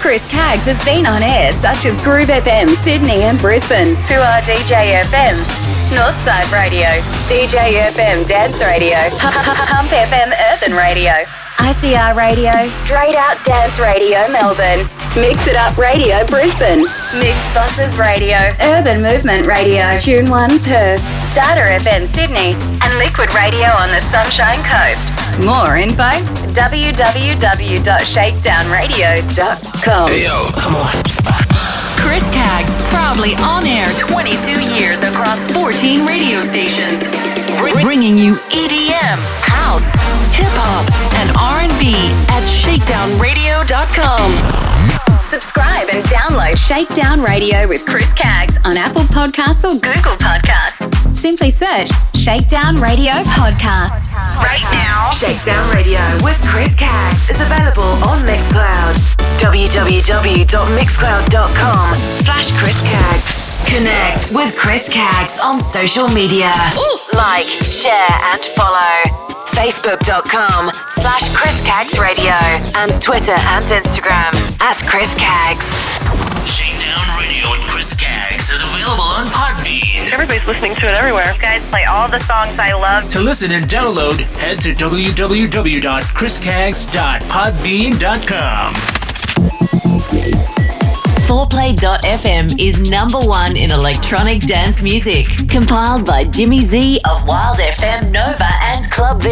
Chris Caggs has been on air such as Groove FM, Sydney and Brisbane, 2R DJ FM, Northside Radio, DJ FM Dance Radio, Hump FM Earthen Radio, ICR Radio, Straight Out Dance Radio Melbourne, Mix It Up Radio Brisbane, Mixed Buses Radio, Urban Movement Radio, Tune 1 Perth, Starter FM Sydney, and Liquid Radio on the Sunshine Coast. More info www.shakedownradio.com. Hey yo, come on. Chris Caggs, proudly on air 22 years across 14 radio stations, bringing you EDM, house, hip hop, and R&B at shakedownradio.com. Subscribe and download Shakedown Radio with Chris Caggs on Apple Podcasts or Google Podcasts. Simply search Shakedown Radio Podcast. Right now, Shakedown Radio with Chris Caggs is available on Mixcloud. www.mixcloud.com slash Chris Caggs. Connect with Chris Caggs on social media. Like, share, and follow. Facebook.com slash Chris Caggs Radio and Twitter and Instagram at Chris Caggs. Shakedown Radio with Chris Caggs is available on Podbean. Everybody's listening to it everywhere. You guys play all the songs I love. To listen and download, head to www.chriscaggs.podbean.com. 4play.fm is number one in electronic dance music. Compiled by Jimmy Z of Wild FM Nova and Club V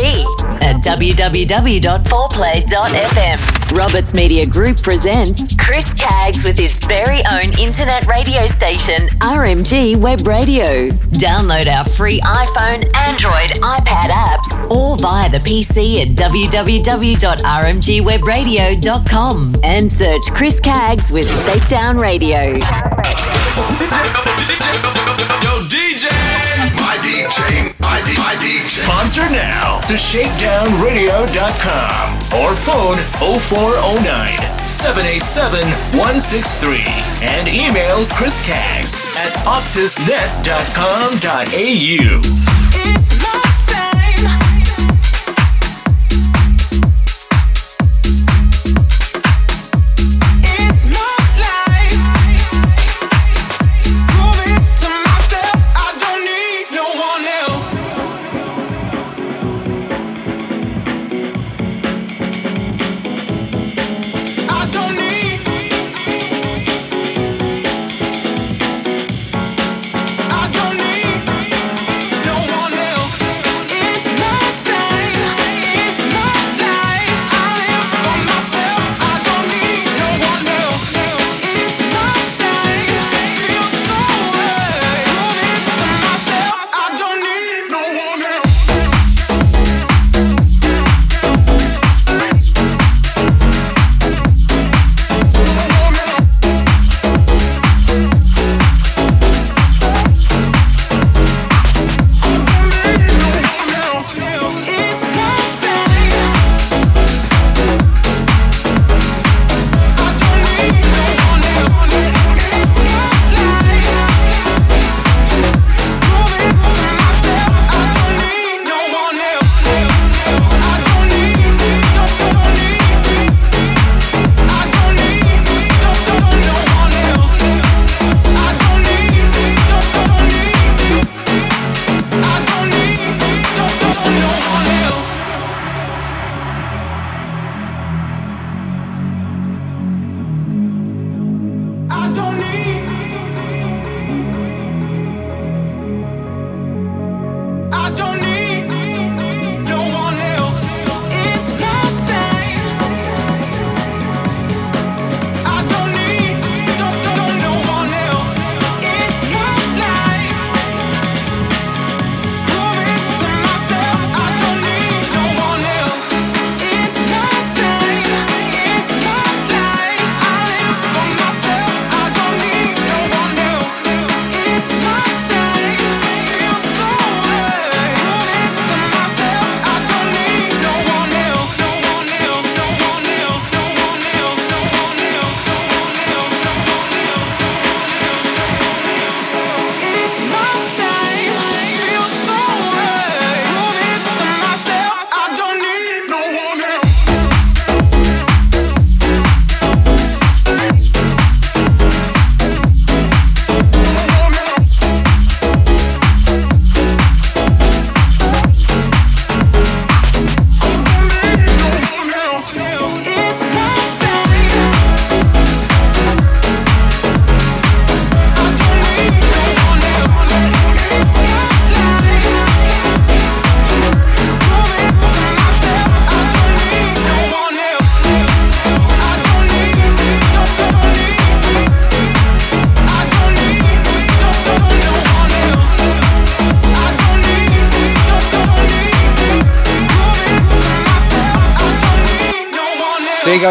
at www.4play.fm. Roberts Media Group presents Chris Caggs with his very own internet radio station, RMG Web Radio. Download our free iPhone, Android, iPad apps or via the PC at www.rmgwebradio.com and search Chris Caggs with Shakedown Radio. Yo, DJ! My DJ, my, D, my DJ. Sponsor now to shakedownradio.com or phone 0409 787 163 and email Chris Caggs at optusnet.com.au.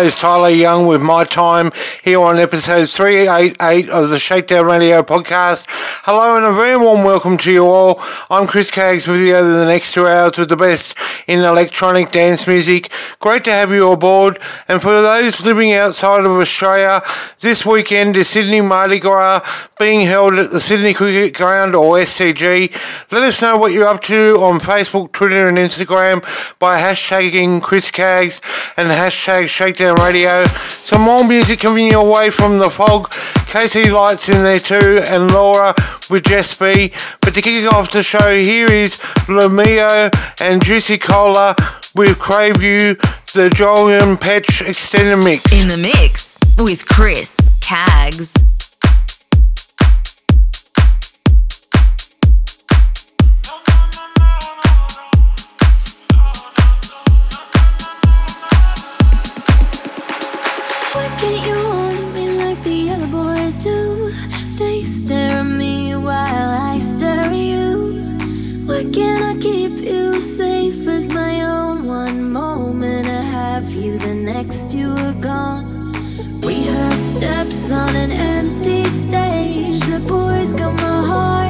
goes Tyler Young with My Time here on episode 388 of the Shakedown Radio podcast. Hello and a very warm welcome to you all. I'm Chris Caggs with you over the next two hours with the best in electronic dance music. Great to have you aboard. And for those living outside of Australia, this weekend is Sydney Mardi Gras being held at the Sydney Cricket Ground or SCG. Let us know what you're up to on Facebook, Twitter and Instagram by hashtagging Chris Caggs and hashtag Shakedown Radio. Some more music coming your way from The Fog. KC Lights in there too and Laura with Jess B. But to kick off the show, here is Lomeo and Juicy Cola with Crave You, the Jolyon Petch extended mix. In the mix with Chris Caggs. You, the next you are gone. Rehearse steps on an empty stage. The boys got my heart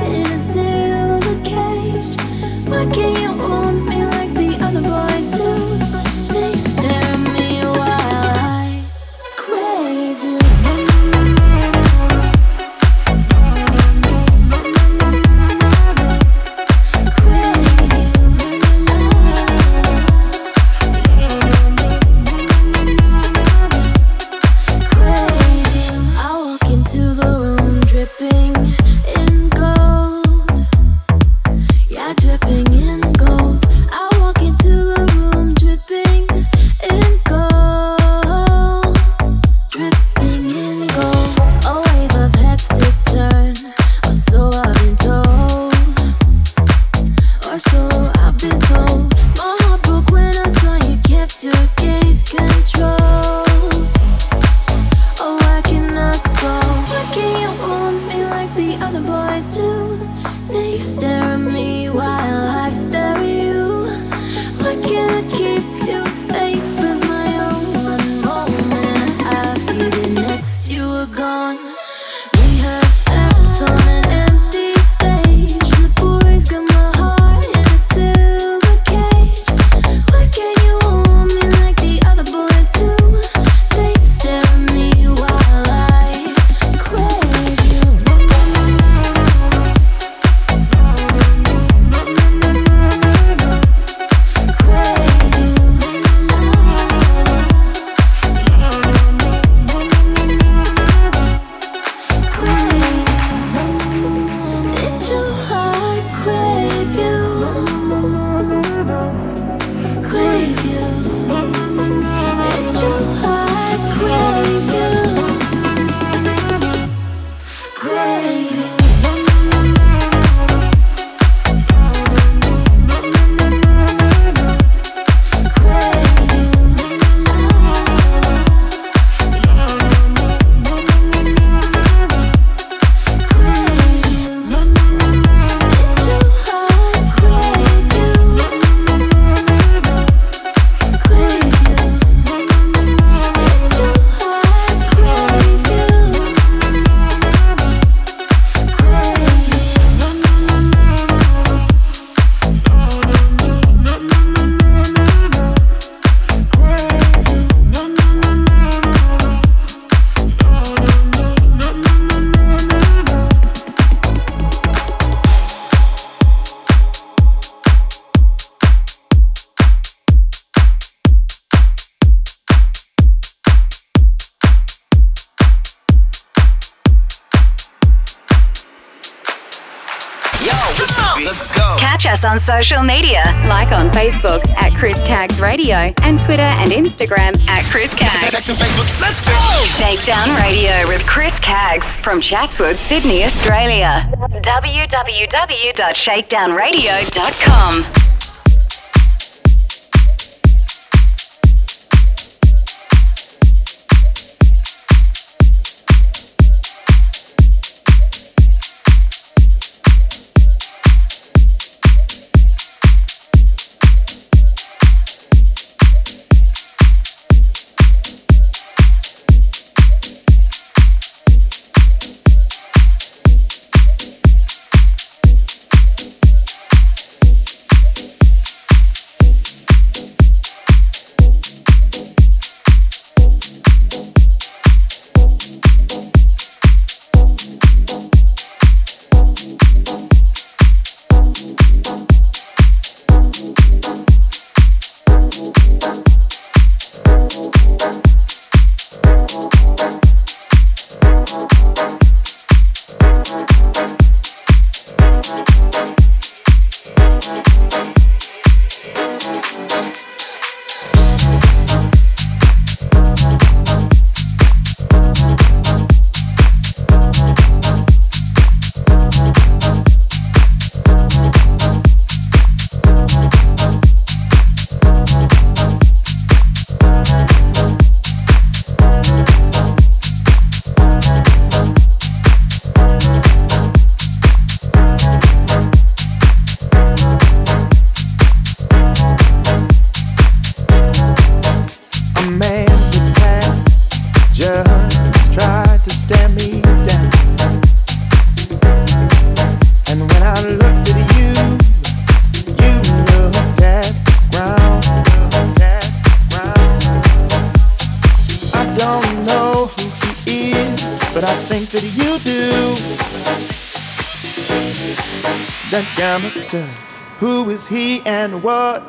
Facebook at Chris Caggs Radio and Twitter and Instagram at Chris Caggs. Text and Facebook. Let's go. Shakedown Radio with Chris Caggs from Chatswood, Sydney, Australia. www.shakedownradio.com.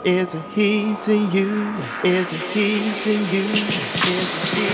is he to you? Is he to you? Is he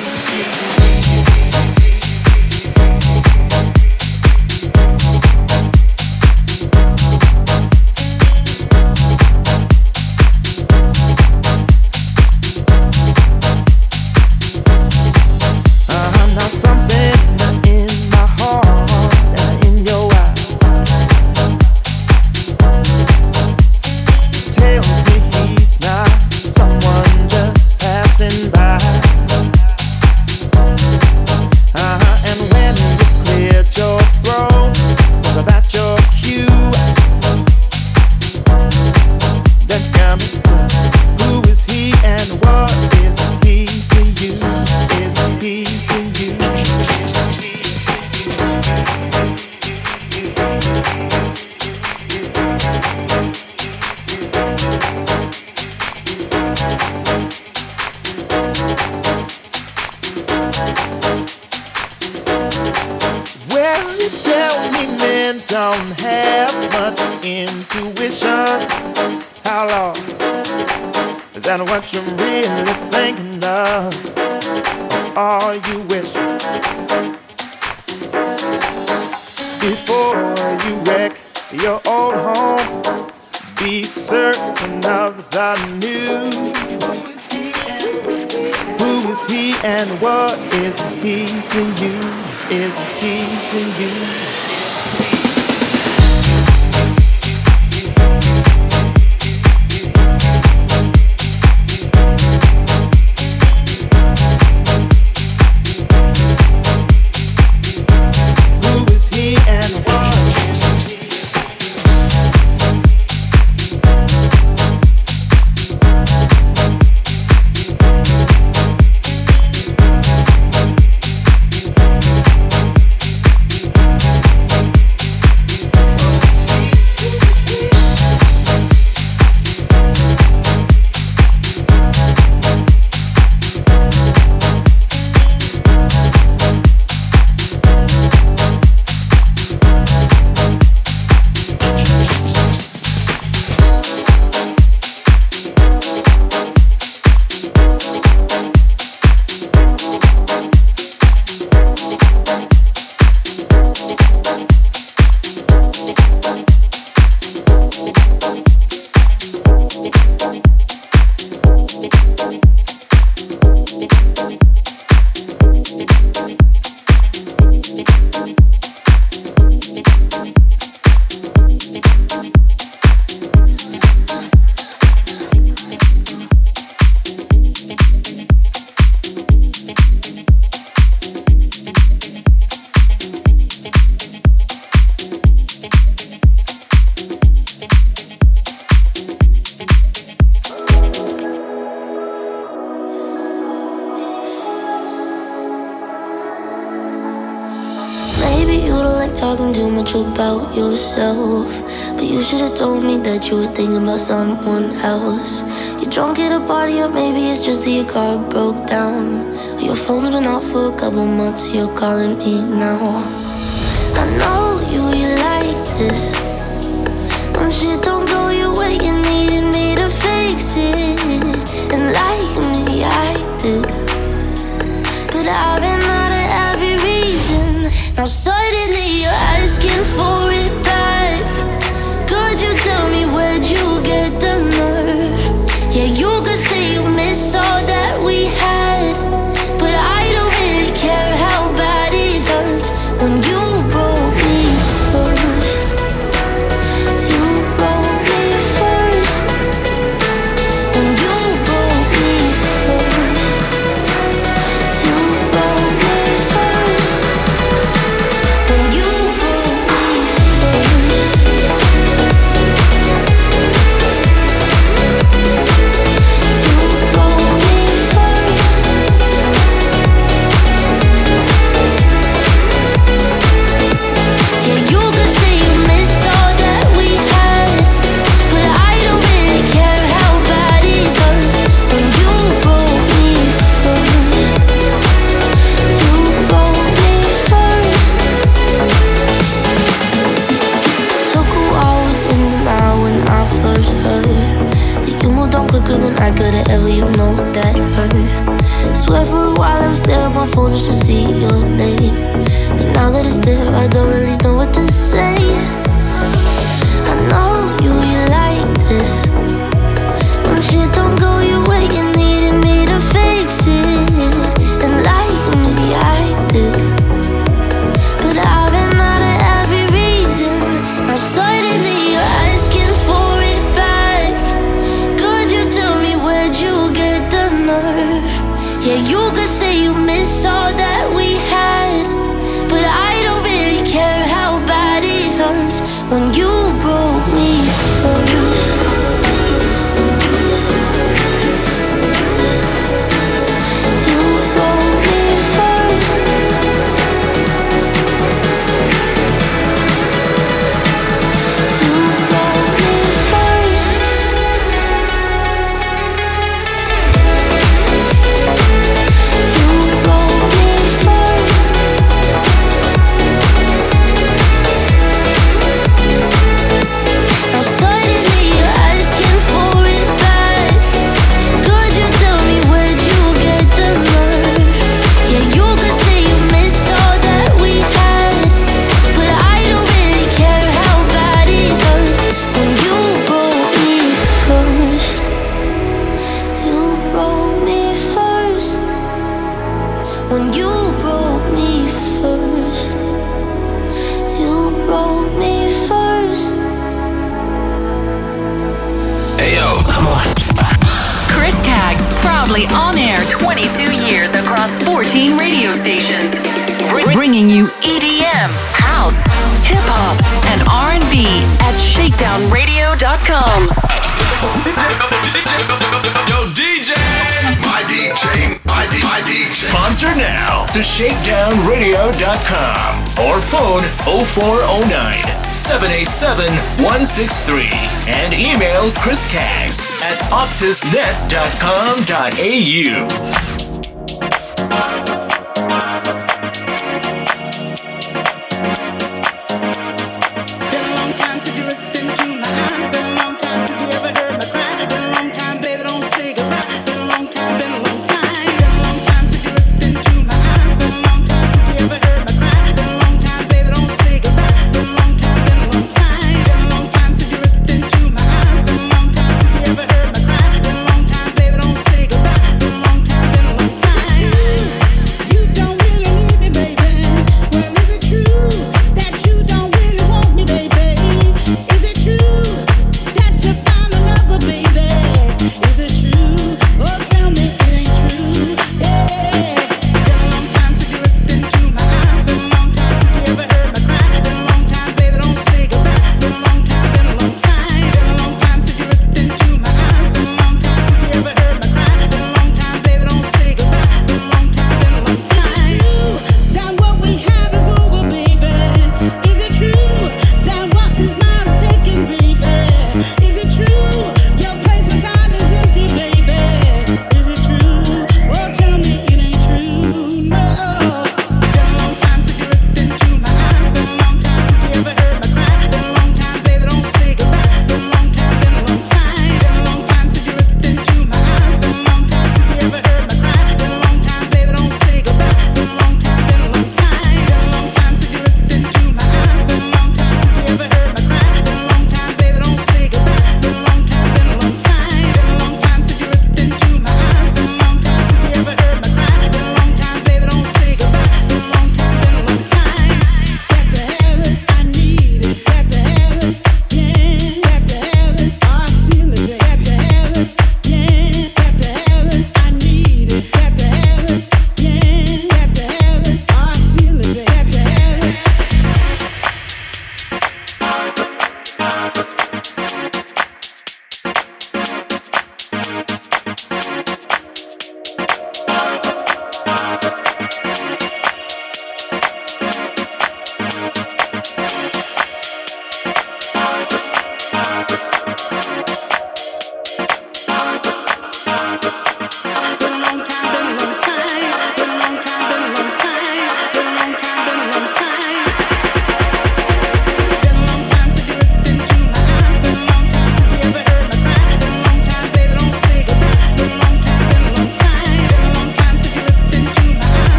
you should have told me that you were thinking about someone else. You're drunk at a party, or maybe it's just that your car broke down. Your phone's been off for a couple months, you're calling me now. I know you, you like this. When shit don't go your way, you needed me to fix it. And like me, I did. But I've been out of every reason. Now suddenly you're asking for it proudly on air 22 years across 14 radio stations, bringing you EDM, house, hip hop, and R&B at ShakedownRadio.com. Yo, DJ. Sponsor now to shakedownradio.com or phone 0409 787 163 and email Chris Caggs at optusnet.com.au.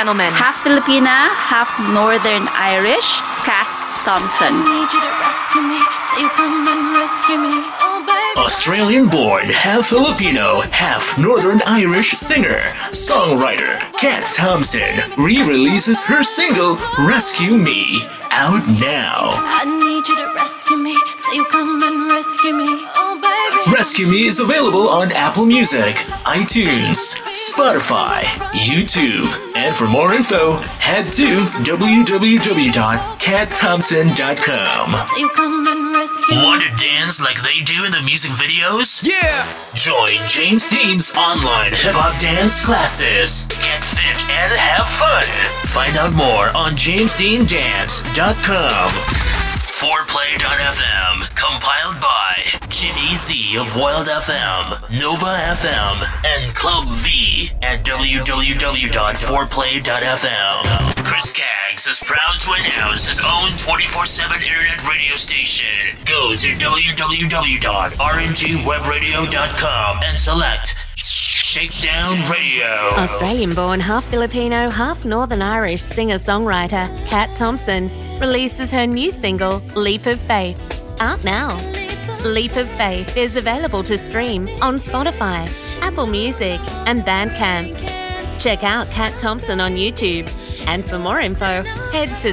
gentleman. half Filipina, half Northern Irish, Kat Thompson. Australian born, half Filipino, half Northern Irish singer, songwriter Kat Thompson re releases her single Rescue Me out now. rescue Me is available on Apple Music, iTunes, Spotify, YouTube and for more info, head to www.catthompson.com. Want to dance like they do in the music videos? Yeah! Join James Dean's online hip hop dance classes. Get fit and have fun. Find out more on jamesdeandance.com. 4play.fm, compiled by Jimmy Z of Wild FM, Nova FM, and Club V at www.4play.fm. Chris Caggs is proud to announce his own 24 7 internet radio station. Go to www.rmgwebradio.com and select Shakedown Radio. Australian born, half Filipino, half Northern Irish singer songwriter Kat Thompson releases her new single, Leap of Faith, out now. Leap of Faith is available to stream on Spotify, Apple Music, and Bandcamp. Check out Kat Thompson on YouTube. And for more info, head to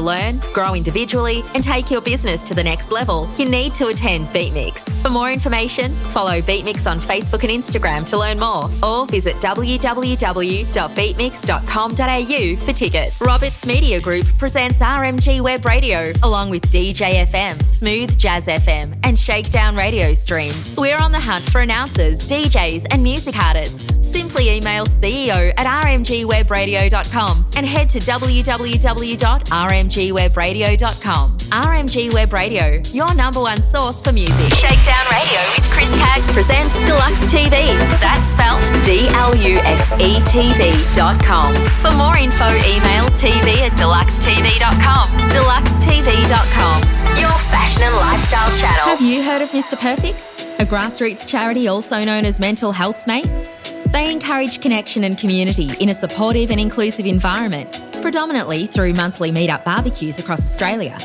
learn, grow individually, and take your business to the next level, you need to attend Beatmix. For more information, follow Beatmix on Facebook and Instagram to learn more, or visit www.beatmix.com.au for tickets. Roberts Media Group presents RMG Web Radio, along with DJ FM, Smooth Jazz FM, and Shakedown Radio streams. We're on the hunt for announcers, DJs, and music artists. Simply email CEO at rmgwebradio.com and head to www.rmgwebradio.com. RMG Web Radio, your number one source for music. Shakedown Radio with Chris Caggs presents Deluxe TV. That's spelled D-L-U-X-E-T-V dot com. For more info, email tv at deluxetv.com. Deluxetv.com, your fashion and lifestyle channel. Have you heard of Mr. Perfect? A grassroots charity also known as Mental Health's Mate? They encourage connection and community in a supportive and inclusive environment, predominantly through monthly meetup barbecues across Australia.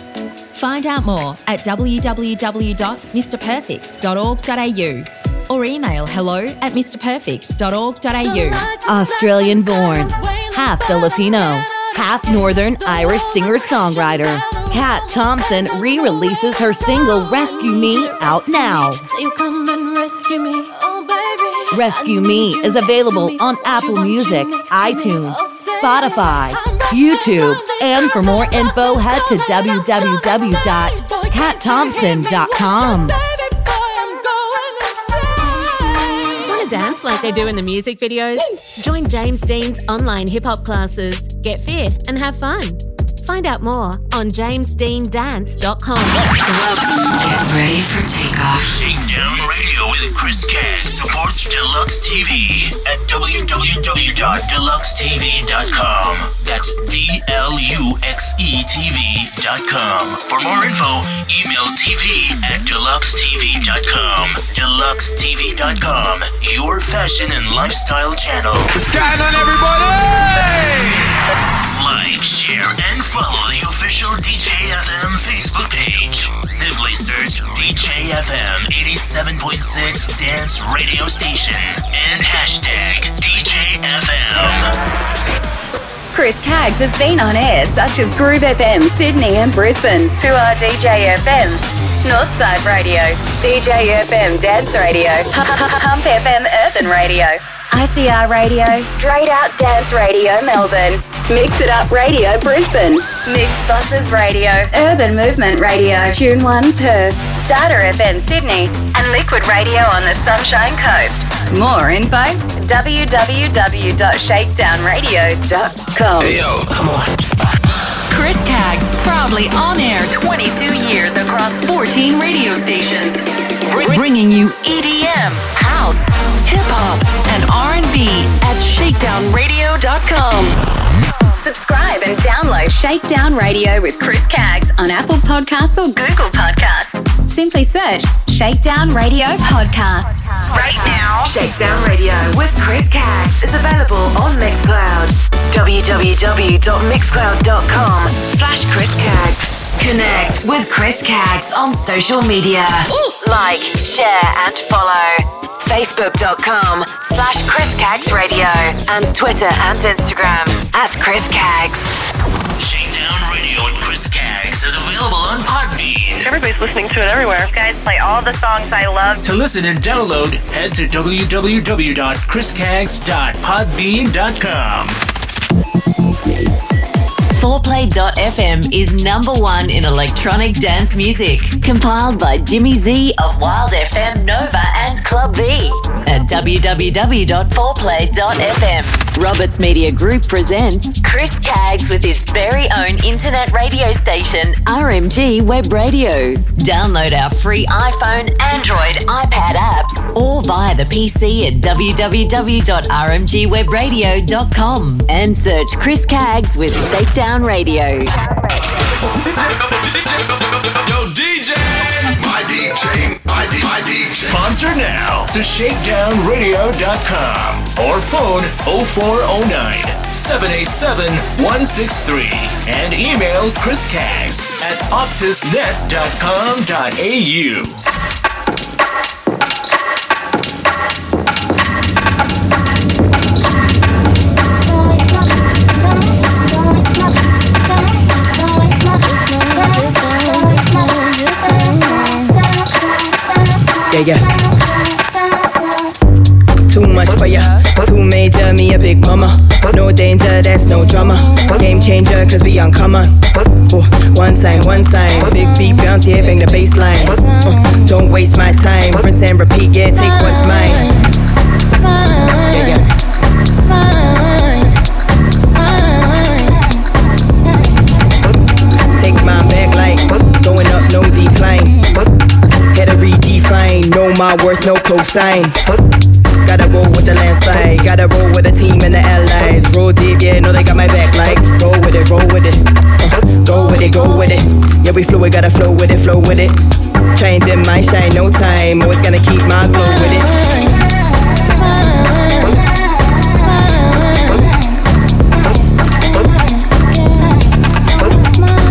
Find out more at www.mrperfect.org.au or email hello at mrperfect.org.au. Australian born, half Filipino, half Northern Irish singer songwriter. Kat Thompson re releases her single Rescue Me out now. You come and rescue me, baby. Rescue Me is available on Apple Music, iTunes, Spotify, YouTube, and for more info, head to www.katthompson.com. Want to dance like they do in the music videos? Join James Dean's online hip hop classes. Get fit and have fun. Find out more on jamesdeandance.com. Get ready for takeoff. Shakedown Radio with Chris Caggs supports Deluxe TV at www.deluxetv.com. That's D-L-U-X-E TV.com. For more info, email tv at deluxetv.com. Deluxetv.com, your fashion and lifestyle channel. On, everybody? Like, share, and follow the official DJFM Facebook page. Simply search DJFM 87.6 Dance Radio Station and hashtag DJFM. Chris Caggs has been on air such as Groove FM, Sydney and Brisbane, to our DJ FM, Northside Radio, DJ FM Dance Radio, Hump FM Urban Radio, ICR Radio, Straight Out Dance Radio Melbourne, Mix It Up Radio Brisbane, Mixed Buses Radio, Urban Movement Radio, Tune 1 Perth, Starter FM Sydney, and Liquid Radio on the Sunshine Coast. More info www.shakedownradio.com. Hey yo, come on. Chris Caggs, proudly on air 22 years across 14 radio stations, Br- bringing you EDM, house, hip hop, and R&B at ShakedownRadio.com. Subscribe and download Shakedown Radio with Chris Caggs on Apple Podcasts or Google Podcasts. Simply search Shakedown Radio Podcast. Right now, Shakedown Radio with Chris Caggs is available on Mixcloud. www.mixcloud.com slash Chris Caggs. Connect with Chris Caggs on social media. Like, share, and follow. Facebook.com slash Chris Caggs Radio and Twitter and Instagram at Chris Caggs. Shakedown Radio with Chris Caggs is available on Podbean. Everybody's listening to it everywhere. You guys play all the songs I love. To listen and download, head to www.chriscaggs.podbean.com. 4play.fm is number one in electronic dance music. Compiled by Jimmy Z of Wild FM Nova and Club V at www.4play.fm. Roberts Media Group presents Chris Caggs with his very own internet radio station, RMG Web Radio. Download our free iPhone, Android, iPad apps or via the PC at www.rmgwebradio.com and search Chris Caggs with Shakedown Radio. Yo, DJ! My DJ, my, my DJ. Sponsor now to shakedownradio.com or phone 0409 787 163 and email Chris Caggs at optusnet.com.au. Yeah, yeah. Too much for ya, too major, me a big mama. No danger, that's no drama. Game changer, cause we uncommon. Oh, one time, one time. Big beat bounce, yeah, bang the bass line. Uh, don't waste my time. Rinse and repeat, yeah, take what's mine. Yeah, yeah. Redefine, know my worth, no cosign. Gotta roll with the landslide, gotta roll with the team and the allies. Roll deep, yeah, know they got my back like roll with it, roll with it. Go with it, go with it. Yeah, we fluid, gotta flow with it, flow with it. Try and dim my shine, no time. Always gonna keep my glow with it.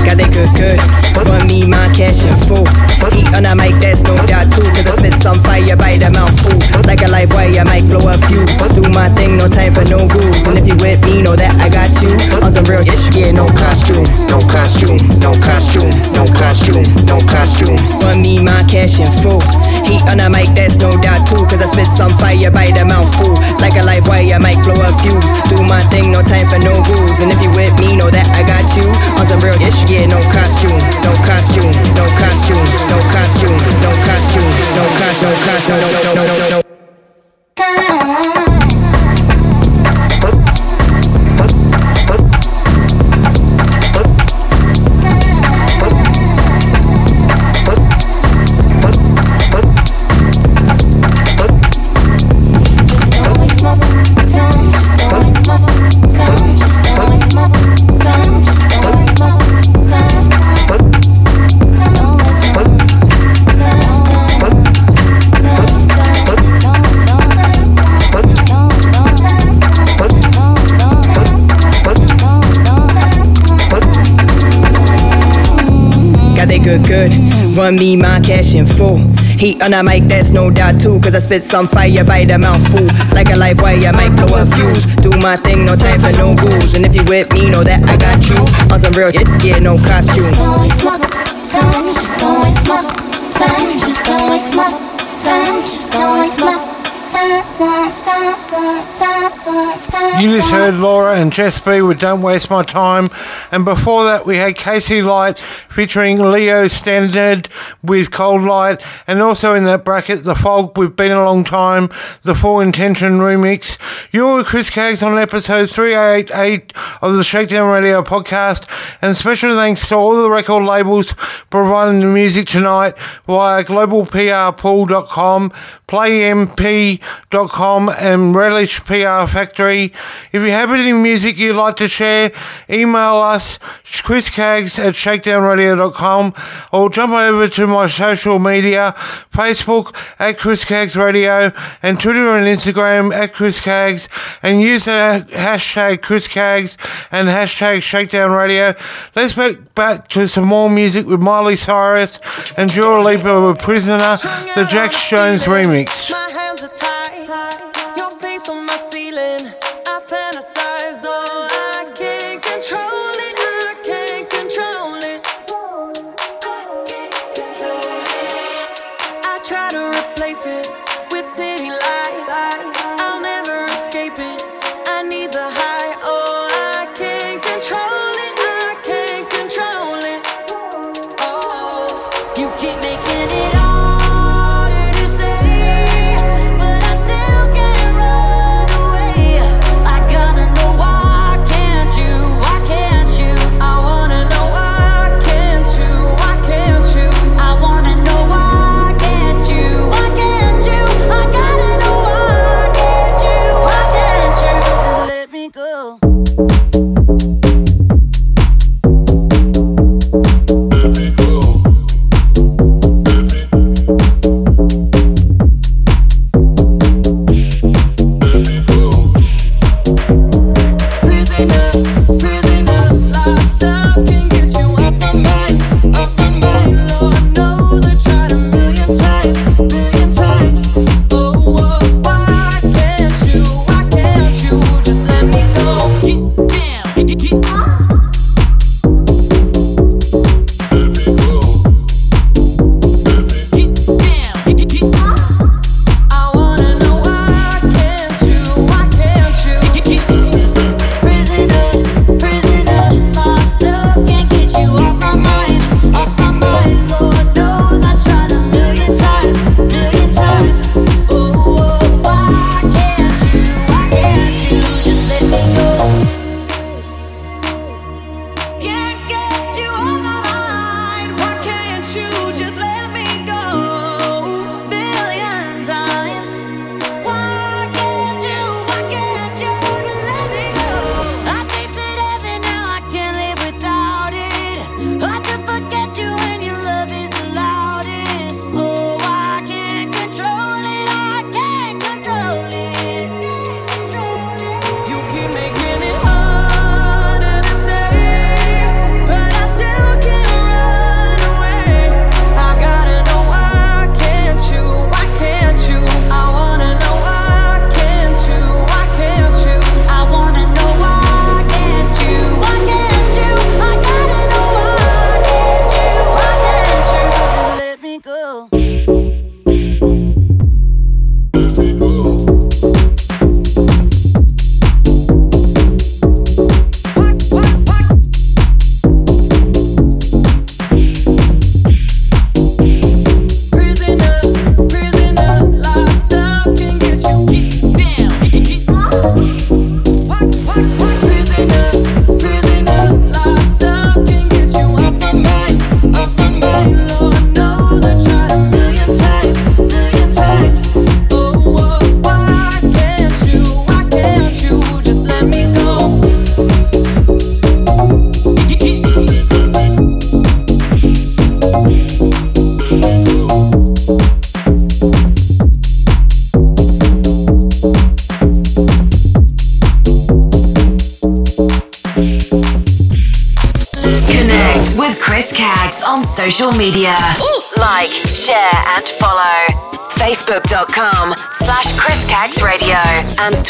Got that good, good. Run me my cash in full. Heat on a mic, that's no doubt too. Cause I spit some fire by the mouthful. Like a live wire, I might blow a fuse. Do my thing, no time for no rules. And if you with me, know that I got you. On some real ish, yeah, no costume. No costume, no costume, no costume, no costume. Run me my cash in full. Heat on a mic, that's no doubt too. Cause I spit some fire by the mouthful. Like a live wire, I might blow a fuse. Do my thing, no time for no rules. And if you with me, know that I got you. On some real ish, yeah, no costume, no costume, no costume, no costume, no costume, no costume, no costume, no, no, no, no, no. Got that good, good. Run me my cash in full. Heat on a mic, that's no doubt too. Cause I spit some fire by the mouthful. Like a live wire, I might blow a fuse. Do my thing, no time for no rules. And if you with me, know that I got you. On some real shit, yeah, no costume. Just don't waste my time, just don't waste my time, just don't waste my time, time, time, time, time. You just heard Laura and Jess B with Don't Waste My Time. And before that, we had KC Light featuring Leo Stannard with Cold Light. And also in that bracket, The Fog with Been a Long Time, the Full Intention remix. You're with Chris Caggs on episode 388 of the Shakedown Radio podcast. And special thanks to all the record labels providing the music tonight via globalprpool.com, playmp.com, and Relish PR Factory. If you have any music you'd like to share, email us chriscaggs at shakedownradio.com or jump over to my social media, Facebook at Chris Caggs Radio and Twitter and Instagram at Chris Caggs and use the hashtag Chris Caggs and hashtag Shakedown Radio. Let's get back to some more music with Miley Cyrus and Dua Lipa with Prisoner, the Jax Jones remix.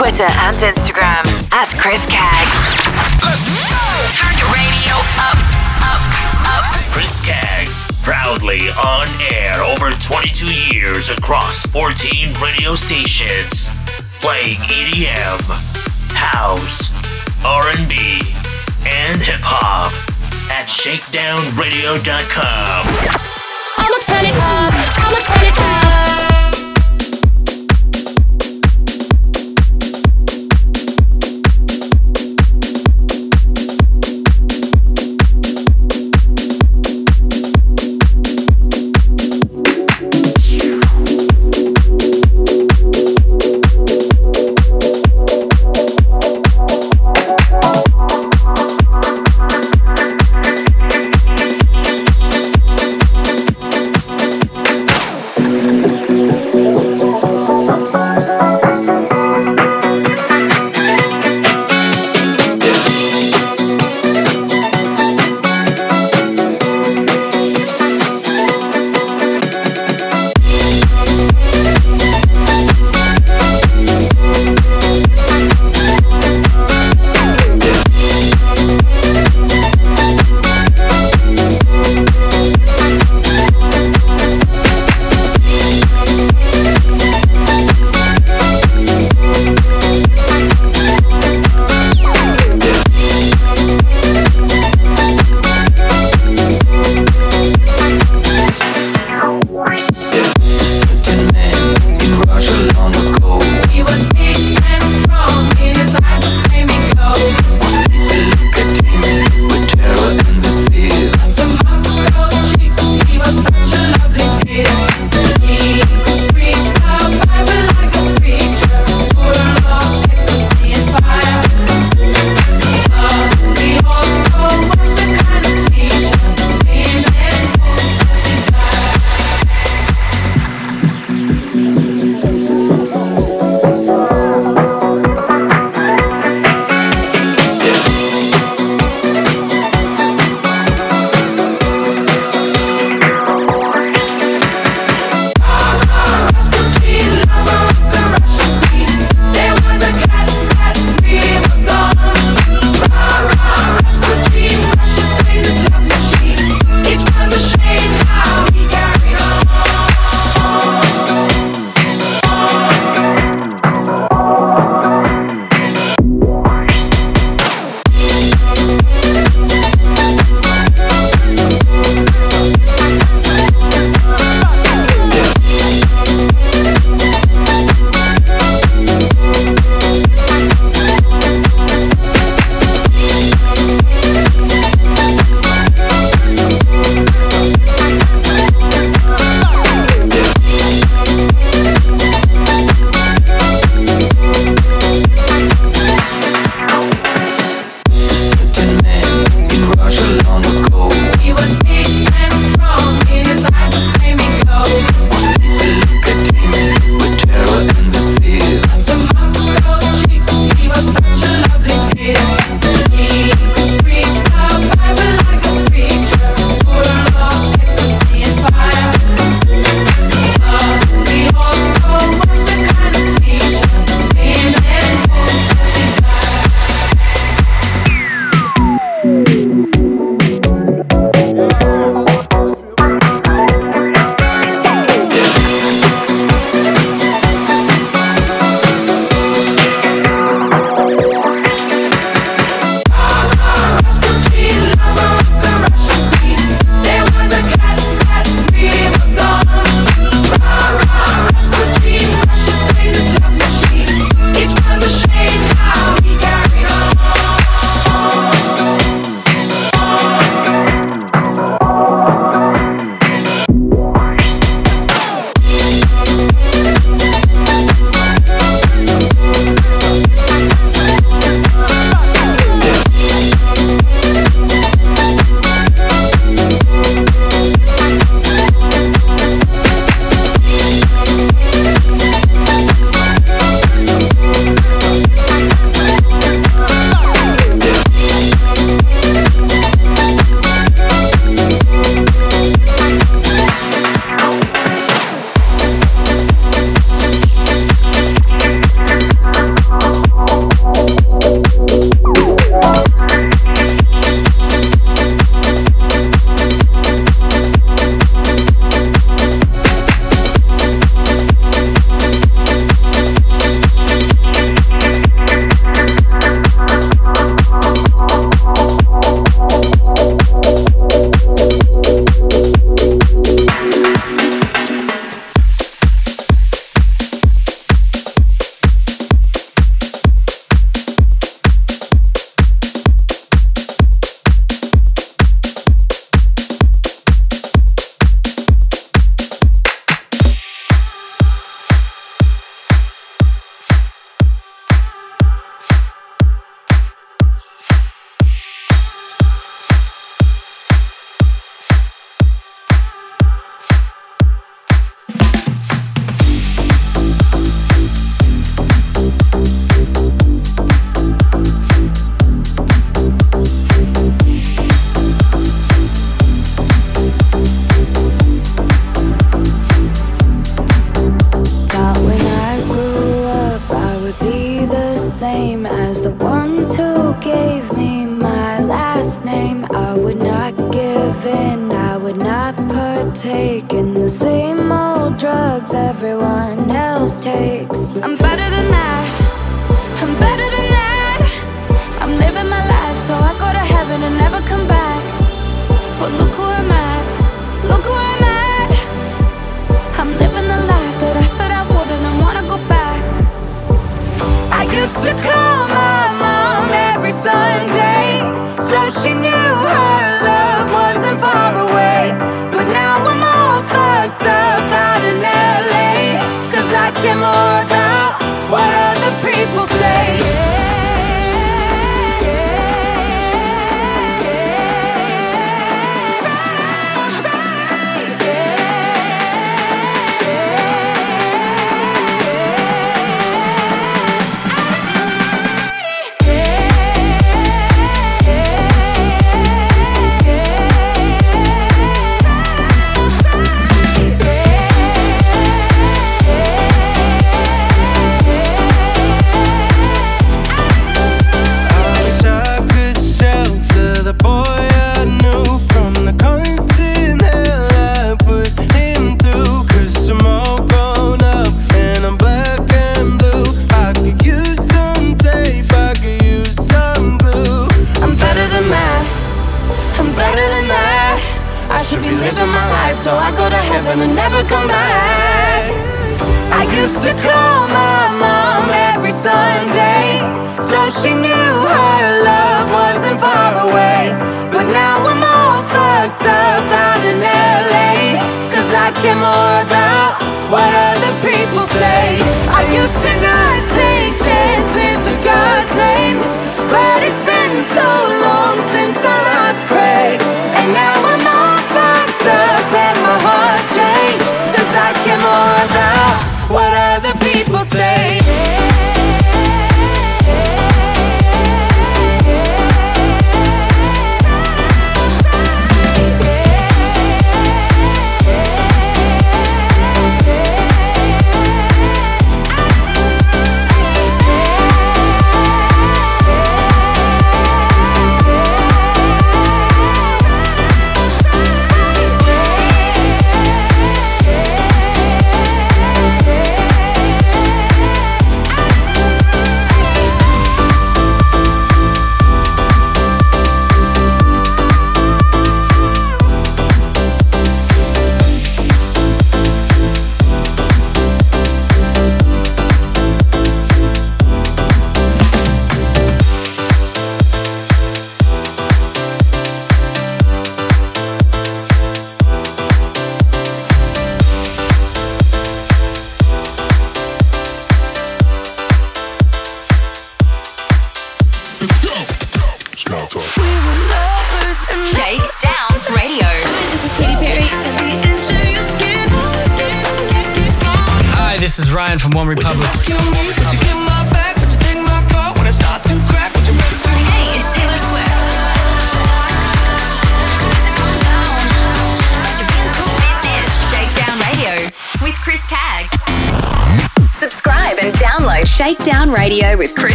Twitter and Instagram at Chris Caggs. Turn your radio up, up, up. Chris Caggs, proudly on air over 22 years across 14 radio stations, playing EDM, house, R&B, and hip hop at shakedownradio.com. I'ma turn it up. I'ma turn it up.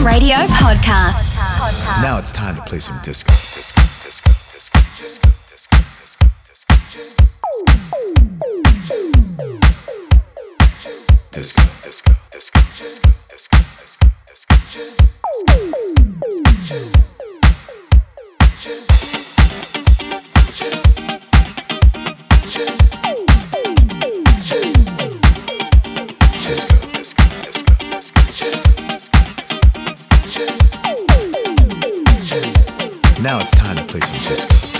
Radio podcast. Now it's time to play some disco. Disco, disco, disco, disco, disco, disco, disco, disco. Please. some.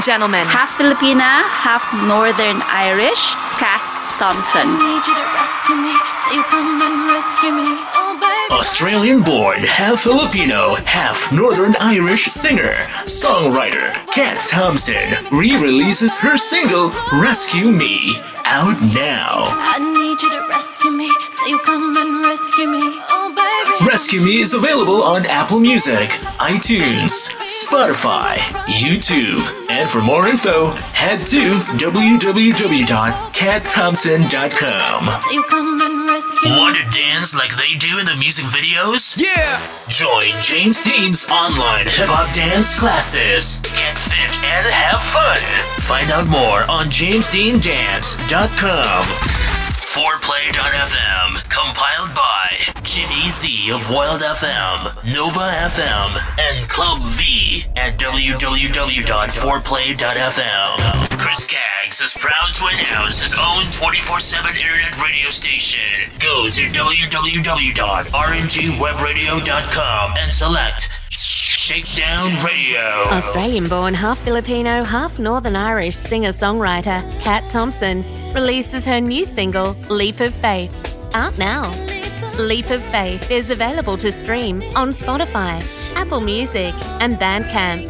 And gentlemen. Half Filipina, half Northern Irish, Kat Thompson. Need you to rescue me, so you come and rescue me. Oh, baby. Australian born, half Filipino, half Northern Irish singer, songwriter Kat Thompson re releases her single Rescue Me out now. I need you to rescue me, so you come and rescue me. Oh. Rescue Me is available on Apple Music, iTunes, Spotify, YouTube, and for more info, head to www.katthompson.com. You come and rescue Want to dance like they do in the music videos? Yeah! Join James Dean's online hip hop dance classes. Get fit and have fun. Find out more on jamesdeandance.com. 4play.fm, compiled by Jimmy Z of Wild FM, Nova FM, and Club V at www.4play.fm. Chris Caggs is proud to announce his own 24 7 internet radio station. Go to www.rmgwebradio.com and select Shakedown Radio. Australian born, half Filipino, half Northern Irish singer songwriter Kat Thompson releases her new single, Leap of Faith, out now. Leap of Faith is available to stream on Spotify, Apple Music, and Bandcamp.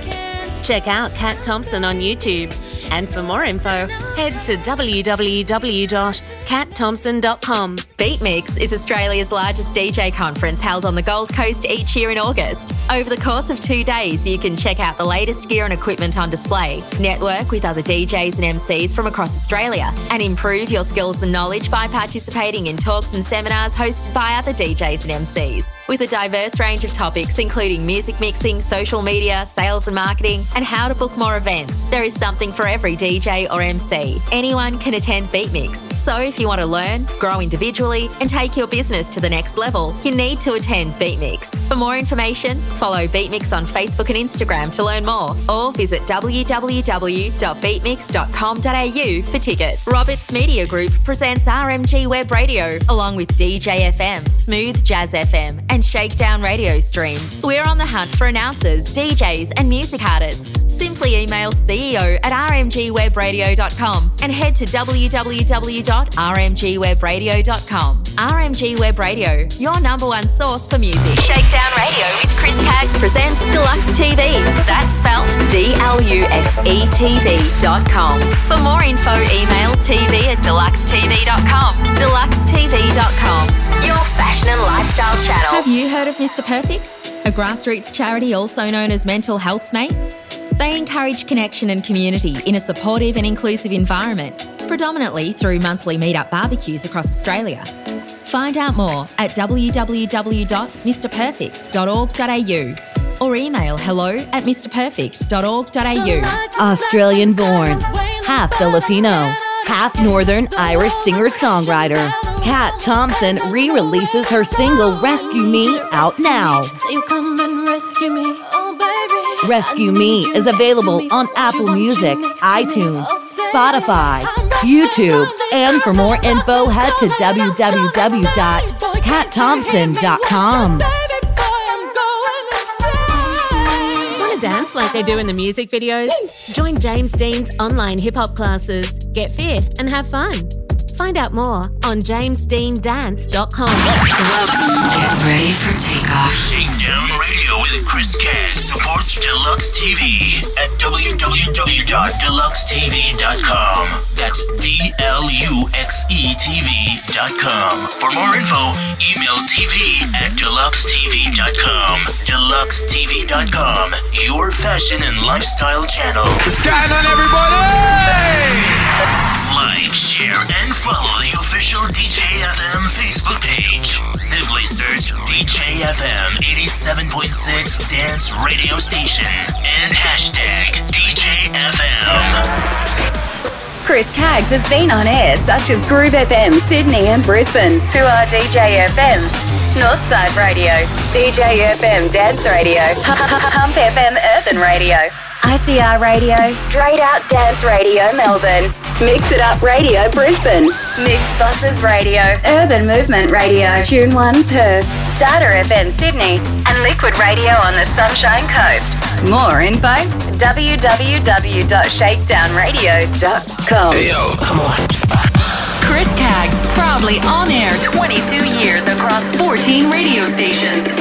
Check out Kat Thompson on YouTube. And for more info, head to www.katthompson.com. Beatmix is Australia's largest DJ conference held on the Gold Coast each year in August. Over the course of two days, you can check out the latest gear and equipment on display, network with other DJs and MCs from across Australia, and improve your skills and knowledge by participating in talks and seminars hosted by other DJs and MCs. With a diverse range of topics, including music mixing, social media, sales and marketing, and how to book more events, there is something for every DJ or MC. Anyone can attend Beatmix. So if you want to learn, grow individually, and take your business to the next level, you need to attend Beatmix. For more information, follow Beatmix on Facebook and Instagram to learn more, or visit www.beatmix.com.au for tickets. Roberts Media Group presents RMG Web Radio, along with DJ FM, Smooth Jazz FM, and Shakedown Radio streams. We're on the hunt for announcers, DJs, and music artists. Simply email CEO at rmgwebradio.com and head to www.rmgwebradio.com. RMG Web Radio, your number one source for music. Shakedown Radio with Chris Caggs presents Deluxe TV. That's spelt D L U X E TV.com. For more info, email tv at deluxetv.com. Deluxetv.com, your fashion and lifestyle channel. Have you heard of Mr. Perfect? A grassroots charity also known as Mental Health's Mate? They encourage connection and community in a supportive and inclusive environment, predominantly through monthly meetup barbecues across Australia. Find out more at www.mrperfect.org.au or email hello at mrperfect.org.au. Australian born, half Filipino, half Northern Irish singer songwriter. Kat Thompson re releases her single Rescue Me out now. Rescue me. Is available on Apple Music, iTunes, Spotify, YouTube, and for more info, head to www.katthompson.com. Want to dance like they do in the music videos? Join James Dean's online hip hop classes. Get fit and have fun. Find out more on jamesdeandance.com. Welcome. Get ready for takeoff. Shakedown Radio with Chris Caggs supports Deluxe TV at www.deluxetv.com. That's D L U X E TV.com. For more info, email TV at deluxetv.com. Deluxetv.com, your fashion and lifestyle channel. What's going on, everybody? Like, share, and follow the official DJFM Facebook page. Simply search DJFM 87.6 Dance Radio Station and hashtag DJFM. Chris Caggs has been on air such as Groove FM, Sydney and Brisbane, 2RDJ FM, Northside Radio, DJ FM Dance Radio, Pump FM Urban Radio, ICR Radio, Straight Out Dance Radio Melbourne, Mix It Up Radio Brisbane, Mix Bosses Radio, Urban Movement Radio, Tune 1 Perth, Starter FM Sydney, and Liquid Radio on the Sunshine Coast. More info www.shakedownradio.com. Hey yo, come on. Chris Caggs, proudly on air 22 years across 14 radio stations,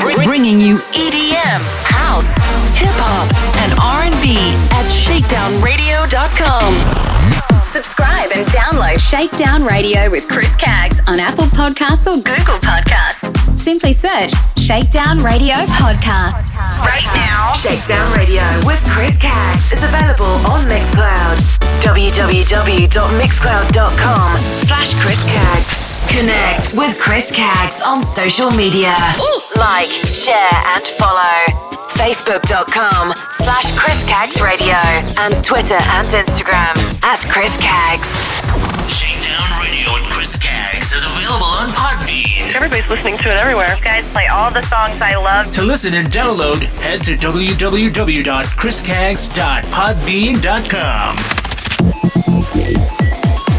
Br- bringing you EDM, house, hip hop, and R&B at shakedownradio.com. Subscribe and download Shakedown Radio with Chris Caggs on Apple Podcasts or Google Podcasts. Simply search Shakedown Radio Podcast. Right now, Shakedown Radio with Chris Caggs is available on Mixcloud. www.mixcloud.com slash Chris Caggs. Connect with Chris Caggs on social media. Like, share, and follow. Facebook.com slash Chris Caggs Radio and Twitter and Instagram at Chris Caggs. Shakedown Radio with Chris Caggs is available on Podbean. Everybody's listening to it everywhere. Guys play all the songs I love. To listen and download, head to www.chriscaggs.podbean.com.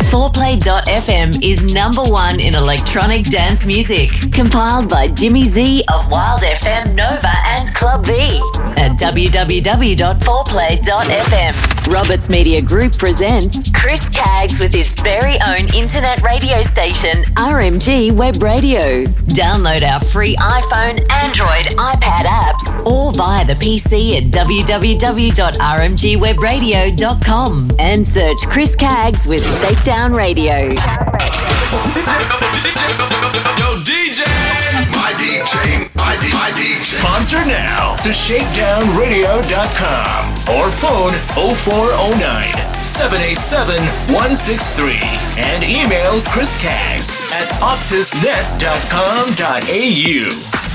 4play.fm is number one in electronic dance music. Compiled by Jimmy Z of Wild FM Nova and Club V at www.4play.fm. Roberts Media Group presents Chris Caggs with his very own internet radio station, RMG Web Radio. Download our free iPhone, Android, iPad apps, or via the PC at www.rmgwebradio.com and search Chris Caggs with Shakedown Radio. Yo, DJ! My DJ, my, D, my DJ. Sponsor now to shakedownradio.com or phone 0409 787 163 and email Chris Caggs at optusnet.com.au.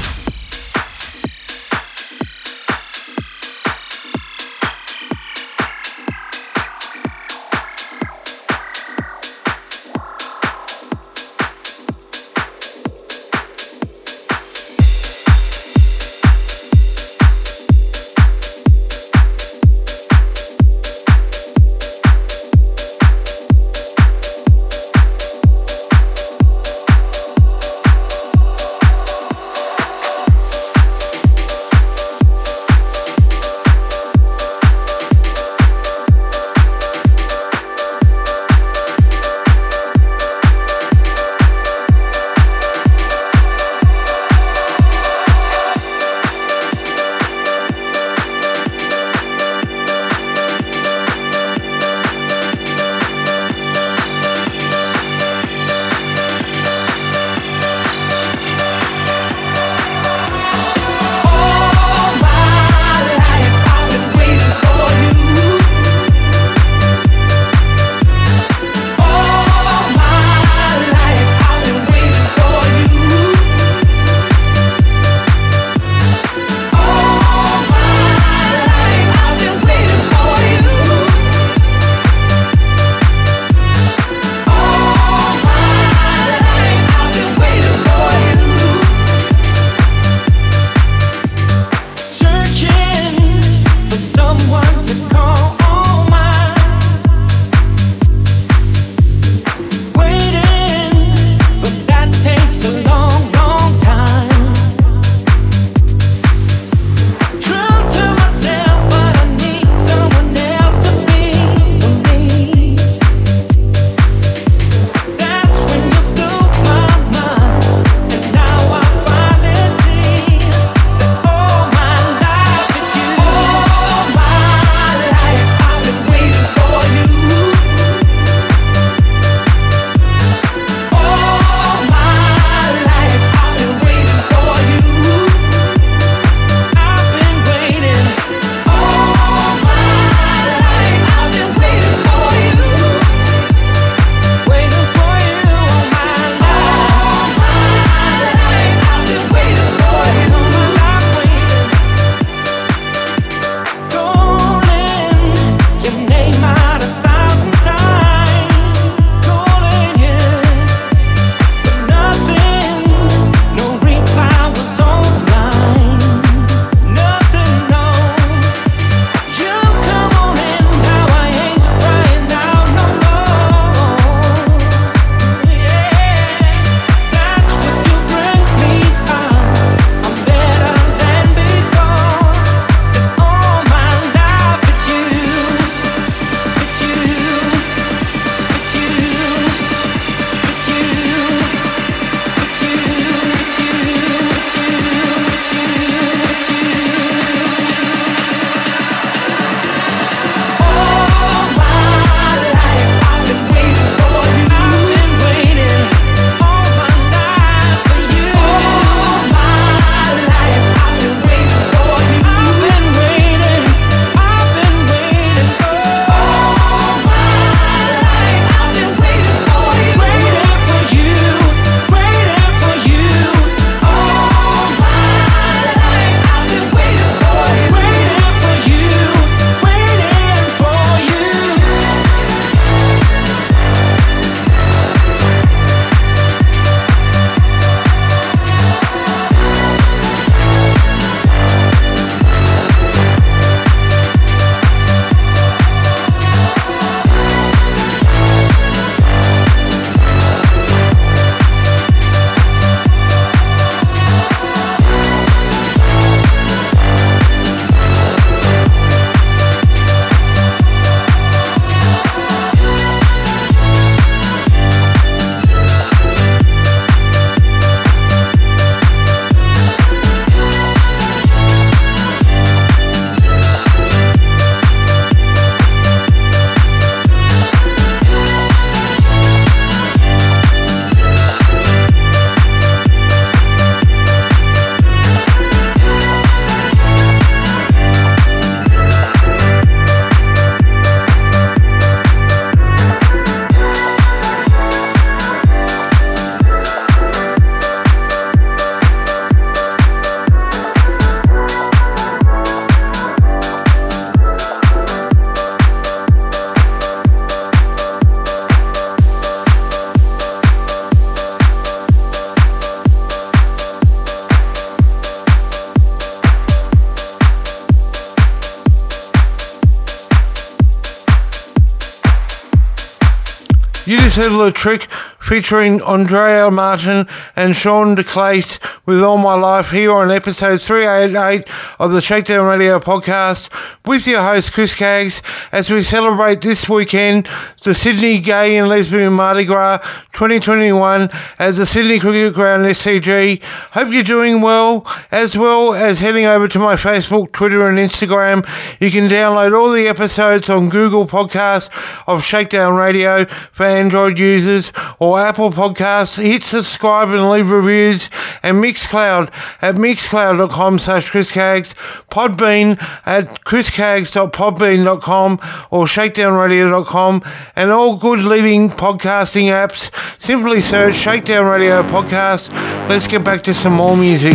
You just had a little trick featuring Andrea Martin and Sean DeClase with All My Life here on episode 388 of the Shakedown Radio podcast with your host Chris Caggs as we celebrate this weekend the Sydney Gay and Lesbian Mardi Gras 2021 at the Sydney Cricket Ground SCG. Hope you're doing well, as well as heading over to my Facebook, Twitter, and Instagram. You can download all the episodes on Google Podcasts of Shakedown Radio for Android users or Apple Podcasts. Hit subscribe and leave reviews. And Mixcloud at mixcloud.com slash chriscaggs. Podbean at chriscaggs.podbean.com or shakedownradio.com and all good leading podcasting apps. Simply search Shakedown Radio Podcast. Let's get back to some more music.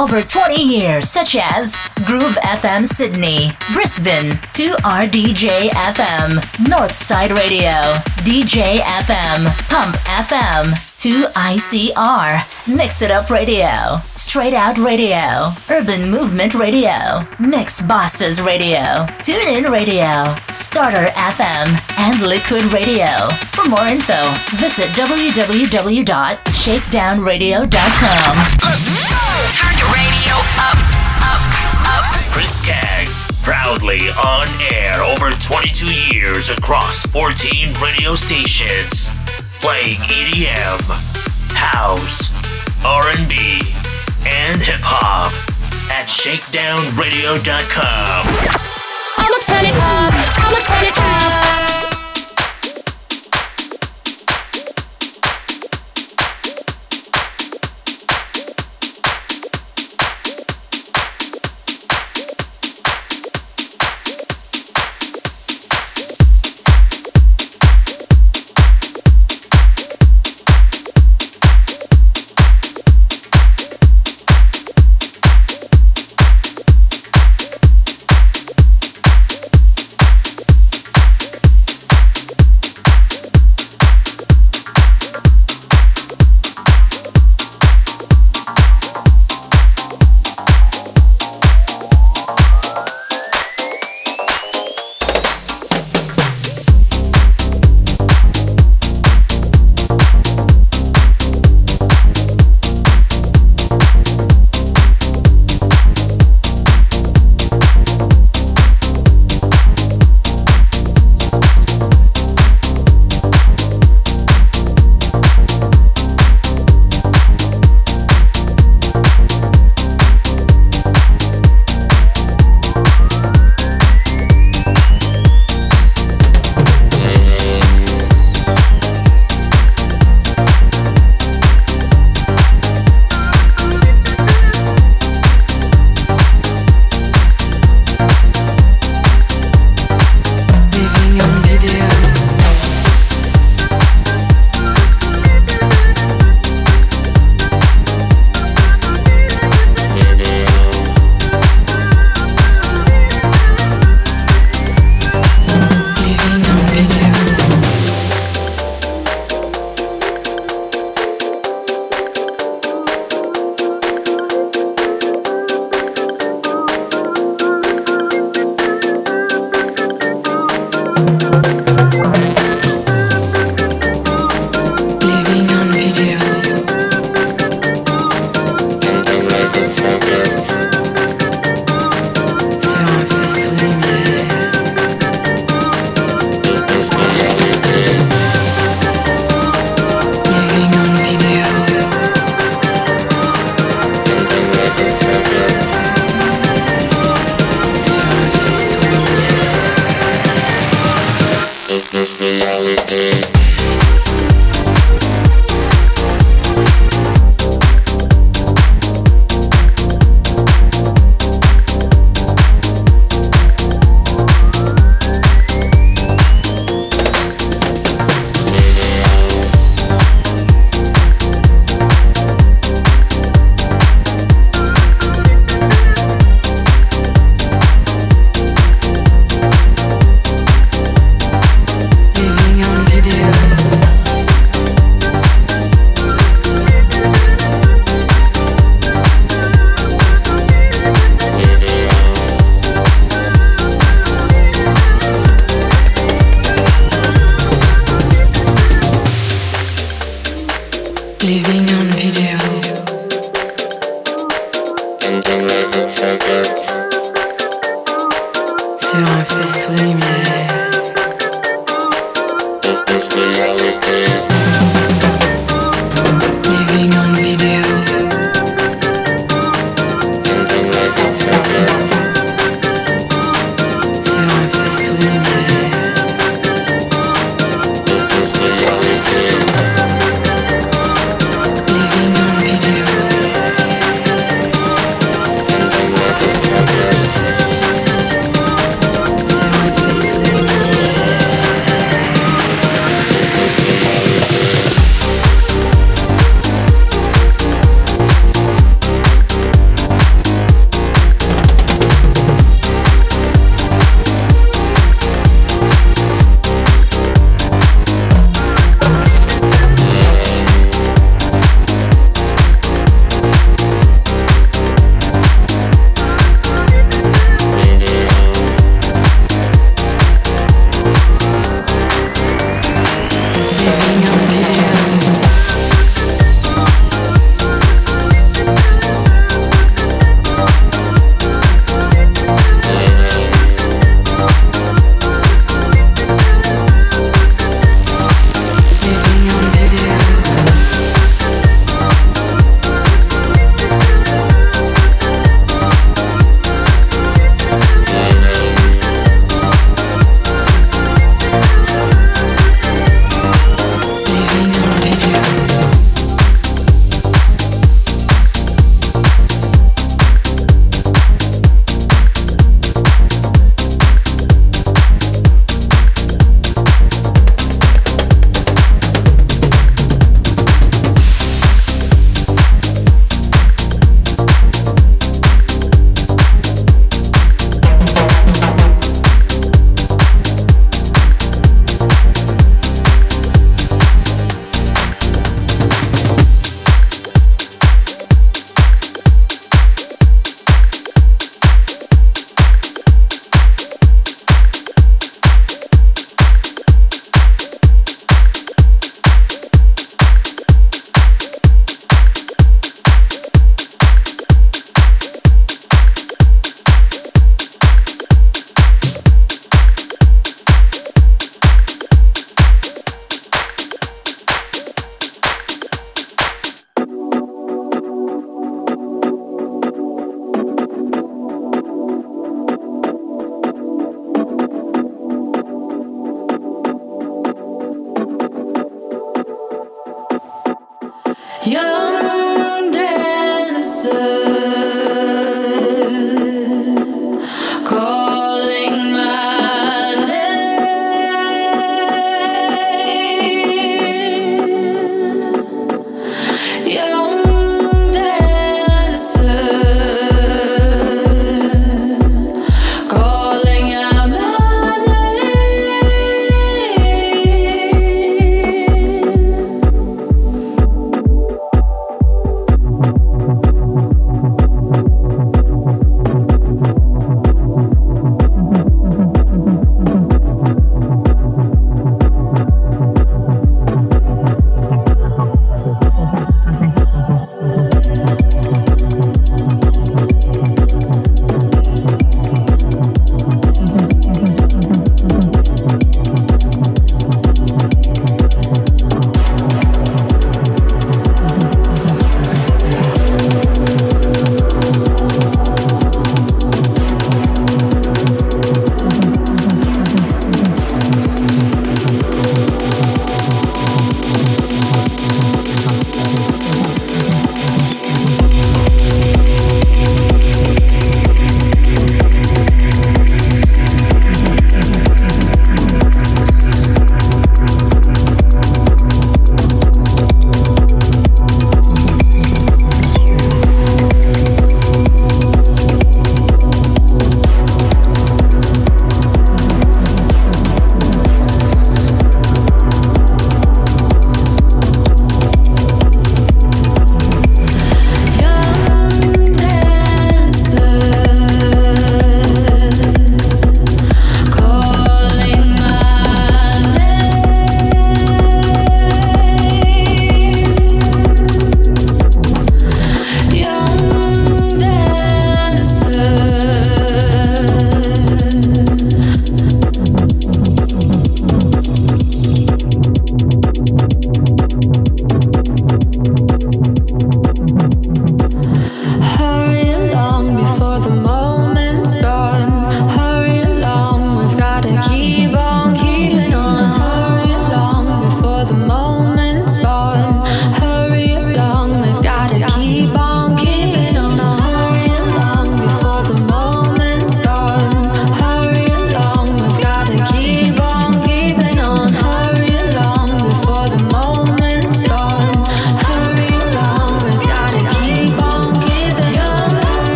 Over 20 years, such as Groove FM Sydney, Brisbane, 2RDJ FM, Northside Radio, DJ FM, Pump FM, 2ICR, Mix It Up Radio, Straight Out Radio, Urban Movement Radio, Mix Bosses Radio, TuneIn Radio, Starter FM, and Liquid Radio. For more info, visit www.shakedownradio.com. Turn your radio up, up, up. Chris Caggs, proudly on air over 22 years across 14 radio stations, playing EDM, house, R&B, and hip hop at shakedownradio.com. I'ma turn it up. I'ma turn it up.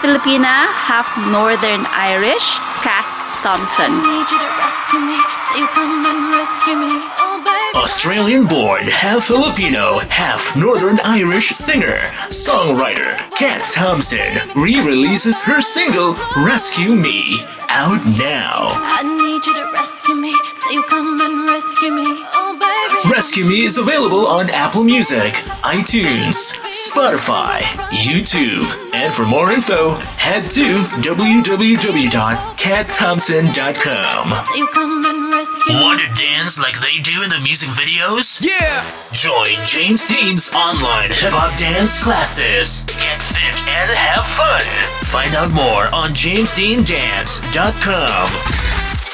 Filipina, half Northern Irish, Kat Thompson. Need you to rescue me, so you come and rescue me. Oh, baby. Australian born, half Filipino, half Northern Irish singer, songwriter Kat Thompson re releases her single Rescue Me out now. I need you to rescue me, so you come and rescue me. Oh, baby. Rescue Me is available on Apple Music, iTunes, Spotify, YouTube, and for more info, head to www.katthompson.com. So you come and rescue me. Want to dance like they do in the music videos? Yeah! Join James Dean's online hip hop dance classes. Get fit and have fun. Find out more on jamesdeandance.com.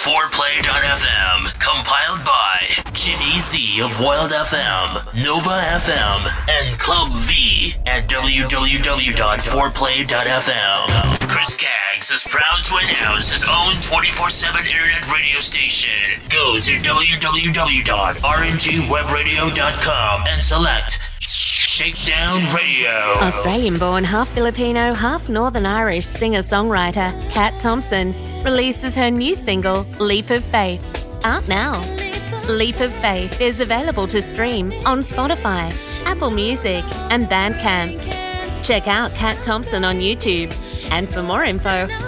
4play.fm, compiled by Jimmy Z of Wild FM, Nova FM, and Club V at www.4play.fm. Chris Caggs is proud to announce his own 24 7 internet radio station. Go to www.rmgwebradio.com and select Shakedown Radio. Australian born, half Filipino, half Northern Irish singer songwriter Kat Thompson releases her new single, Leap of Faith, out now. Leap of Faith is available to stream on Spotify, Apple Music, and Bandcamp. Check out Kat Thompson on YouTube. And for more info,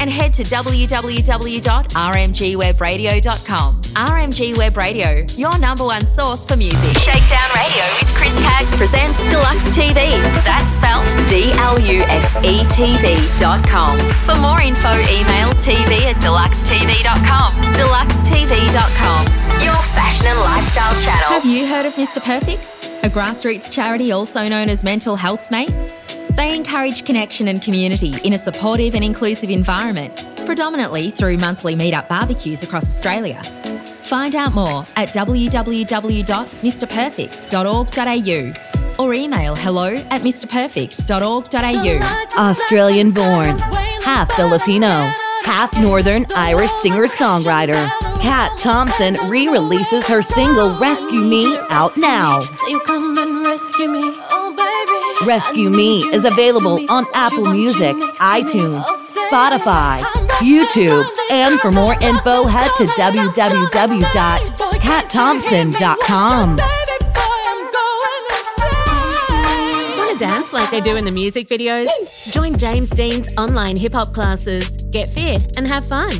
and head to www.rmgwebradio.com. RMG Web Radio, your number one source for music. Shakedown Radio with Chris Caggs presents Deluxe TV. That's spelled D L U X E TV dot com. For more info, email TV at deluxetv.com. Deluxetv.com, your fashion and lifestyle channel. Have you heard of Mr. Perfect? A grassroots charity also known as Mental Health's Mate? They encourage connection and community in a supportive and inclusive environment, predominantly through monthly meetup barbecues across Australia. Find out more at www.mrperfect.org.au or email hello at mrperfect.org.au. Australian born, half Filipino, half Northern Irish singer songwriter. Kat Thompson re releases her single Rescue Me out now. So you come and rescue me. Oh, baby. Rescue Me is available on Apple Music, iTunes, Spotify, YouTube, and for more info, head to www.katthompson.com. Want to dance like they do in the music videos? Join James Dean's online hip hop classes. Get fit and have fun.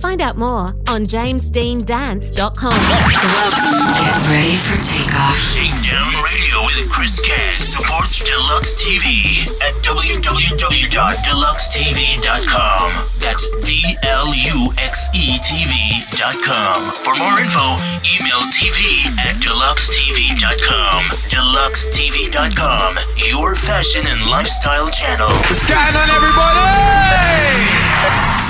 Find out more on jamesdeandance.com. Get ready for takeoff. Shakedown Radio with Chris Caggs supports Deluxe TV at www.deluxetv.com. That's D-L-U-X-E TV.com. For more info, email TV at deluxetv.com. Deluxetv.com, your fashion and lifestyle channel. On, everybody?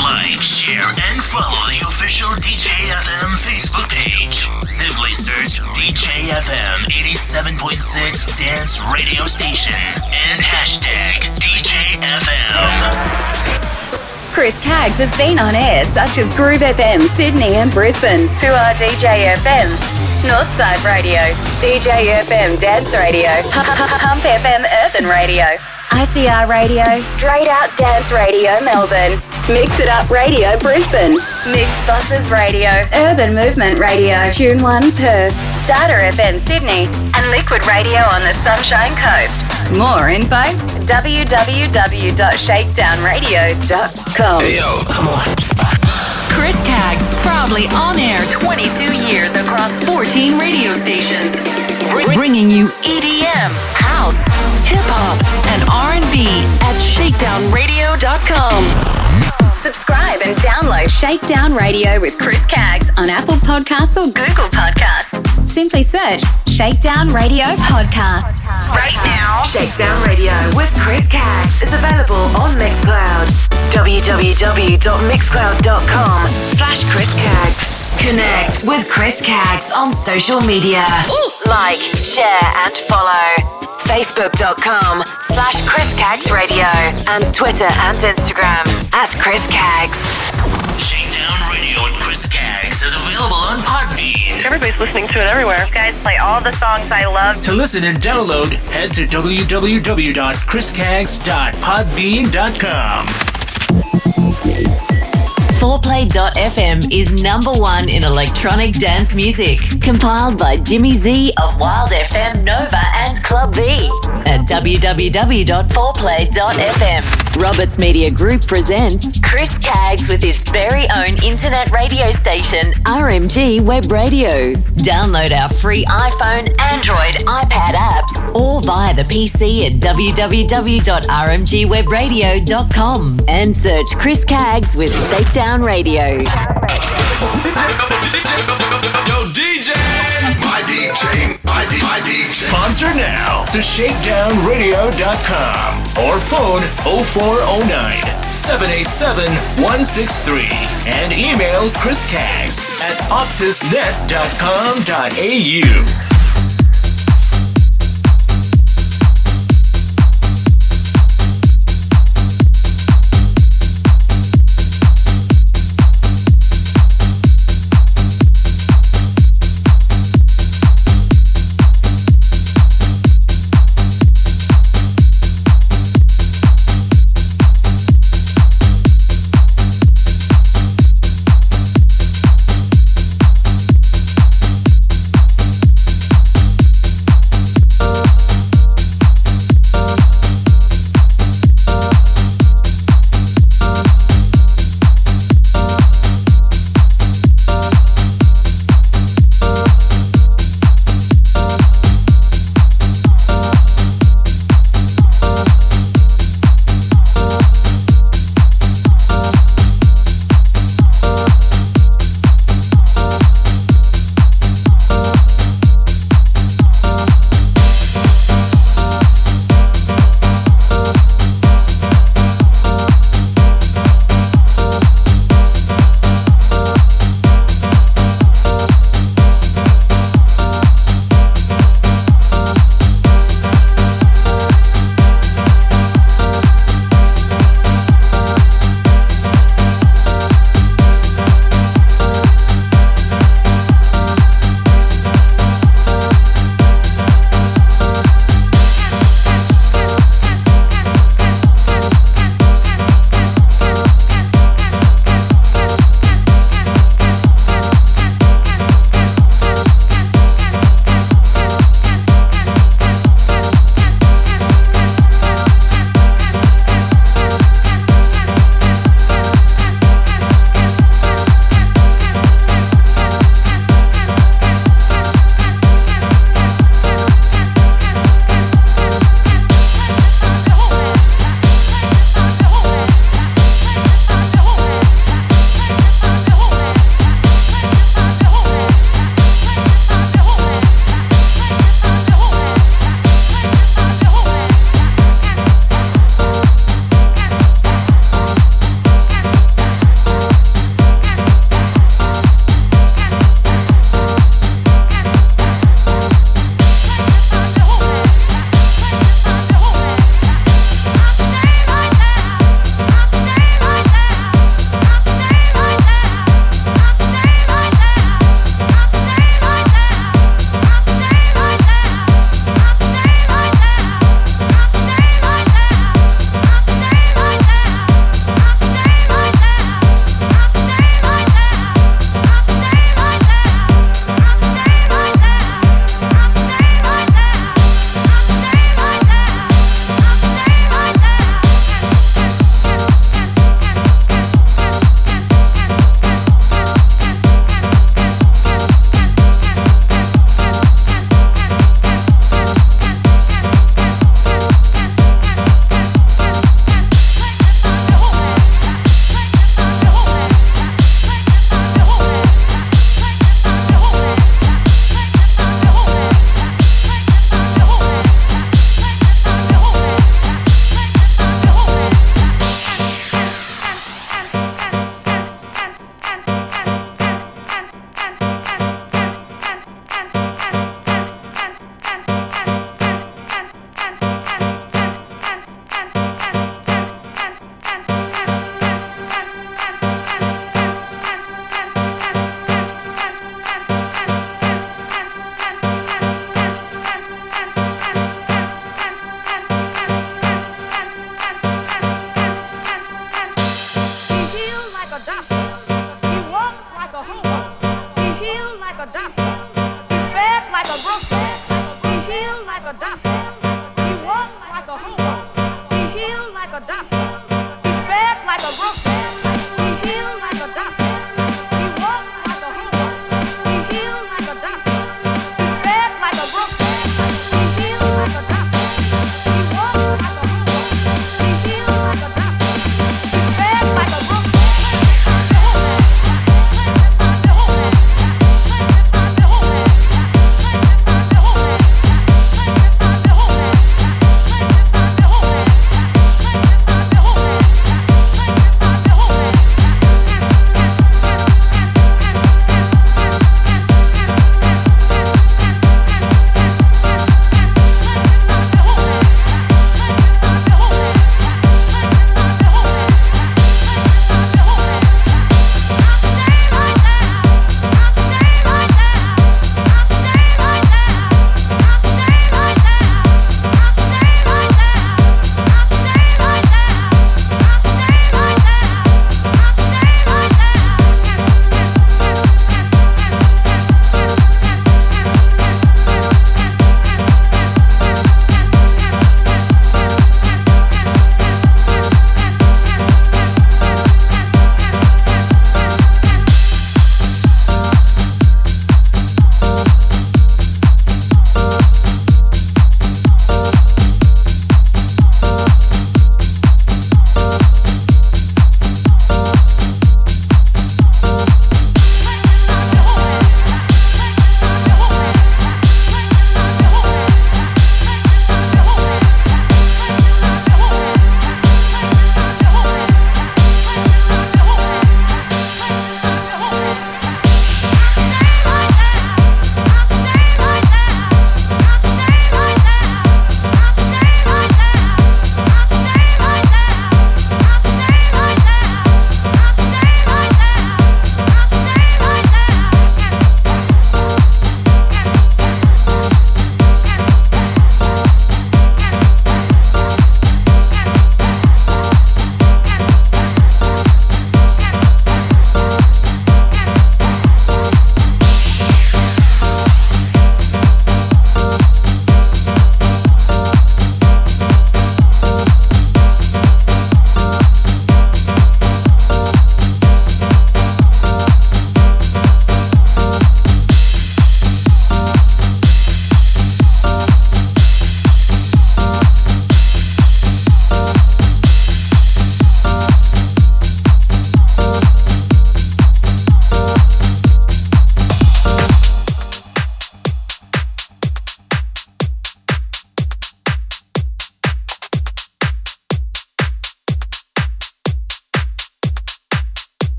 Like, share, and follow the official DJFM Facebook page. Simply search DJFM 87.6 Dance Radio Station and hashtag DJFM. Chris Caggs has been on air such as Groove FM, Sydney and Brisbane, 2RDJ FM, Northside Radio, DJ FM Dance Radio, Pump FM Urban Radio, ICR Radio, Straight Out Dance Radio Melbourne, Mix It Up Radio Brisbane. Mix Buses Radio. Urban Movement Radio. Tune 1 Perth. Starter FM Sydney. And Liquid Radio on the Sunshine Coast. More info www.shakedownradio.com. Hey yo, come on. Chris Caggs, proudly on air 22 years across 14 radio stations, Br- bringing you EDM, house, hip hop, and R&B at shakedownradio.com. Subscribe and download Shakedown Radio with Chris Caggs on Apple Podcasts or Google Podcasts. Simply search Shakedown Radio Podcast. Right now, Shakedown Radio with Chris Caggs is available on Mixcloud. www.mixcloud.com slash Chris Caggs. Connect with Chris Caggs on social media. Like, share, and follow. Facebook.com slash Chris Caggs Radio and Twitter and Instagram at Chris Caggs. Shakedown Radio with Chris Caggs is available on Podbean. Everybody's listening to it everywhere. Guys play all the songs I love. To listen and download, head to www.chriscaggs.podbean.com. 4play.fm is number one in electronic dance music. Compiled by Jimmy Z of Wild FM Nova and Club V at www.4play.fm. Roberts Media Group presents Chris Caggs with his very own internet radio station, RMG Web Radio. Download our free iPhone, Android, iPad apps, or via the PC at www.rmgwebradio.com and search Chris Caggs with Shakedown Radio. Yo, DJ! My DJ, my, D, my DJ. Sponsor now to shakedownradio.com or phone 0409 787 163 and email Chris Caggs at optusnet.com.au.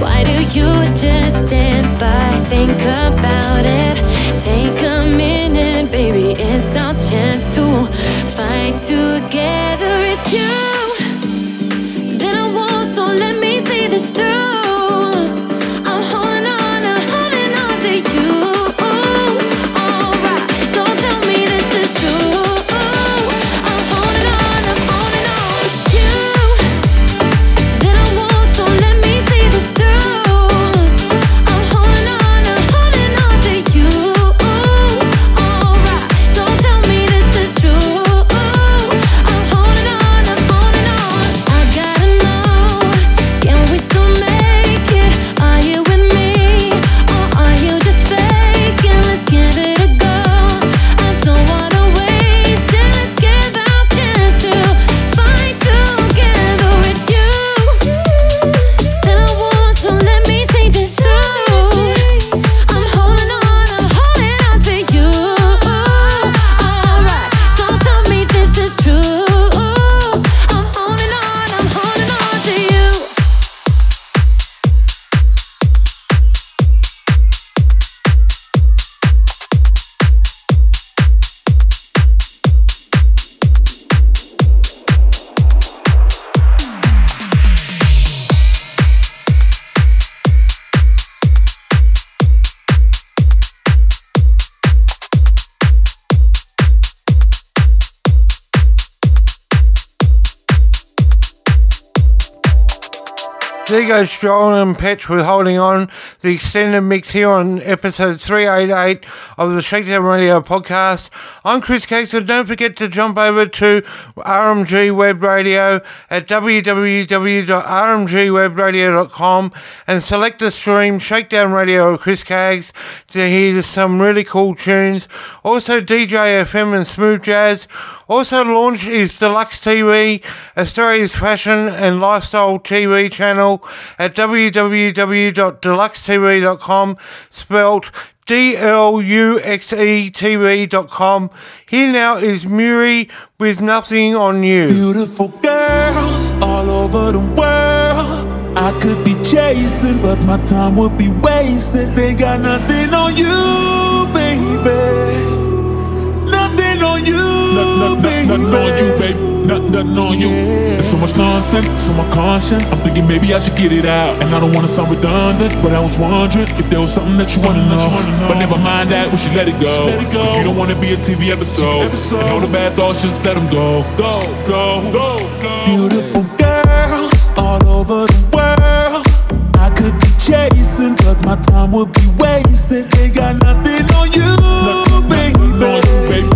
Why do you just stand by? Think about it. Take a minute, baby. It's our chance to fight together. Goes Strong and Petch with Holding On, the extended mix here on episode 388 of the Shakedown Radio podcast. I'm Chris Caggs, and don't forget to jump over to RMG Web Radio at www.rmgwebradio.com and select the stream Shakedown Radio with Chris Caggs to hear some really cool tunes. Also DJ FM and Smooth Jazz. Also launched is Deluxe TV, Australia's fashion and lifestyle TV channel at www.deluxetv.com, spelt D-L-U-X-E-T-V.com. Here now is Muri with Nothing on You. Beautiful girls all over the world. I could be chasing, but my time would be wasted. They got nothing on you, Nothing on you, baby. Nothing, nothing on you. There's so much nonsense, it's on my conscience. I'm thinking maybe I should get it out. And I don't wanna sound redundant, but I was wondering if there was something that you wanna know. But never mind that, we should let it go. Cause you don't wanna be a TV episode. And all the bad thoughts, just let them go. Go, go, go, go. Beautiful girls all over the world. I could be chasing, but my time would be wasted. They got nothing on you, baby.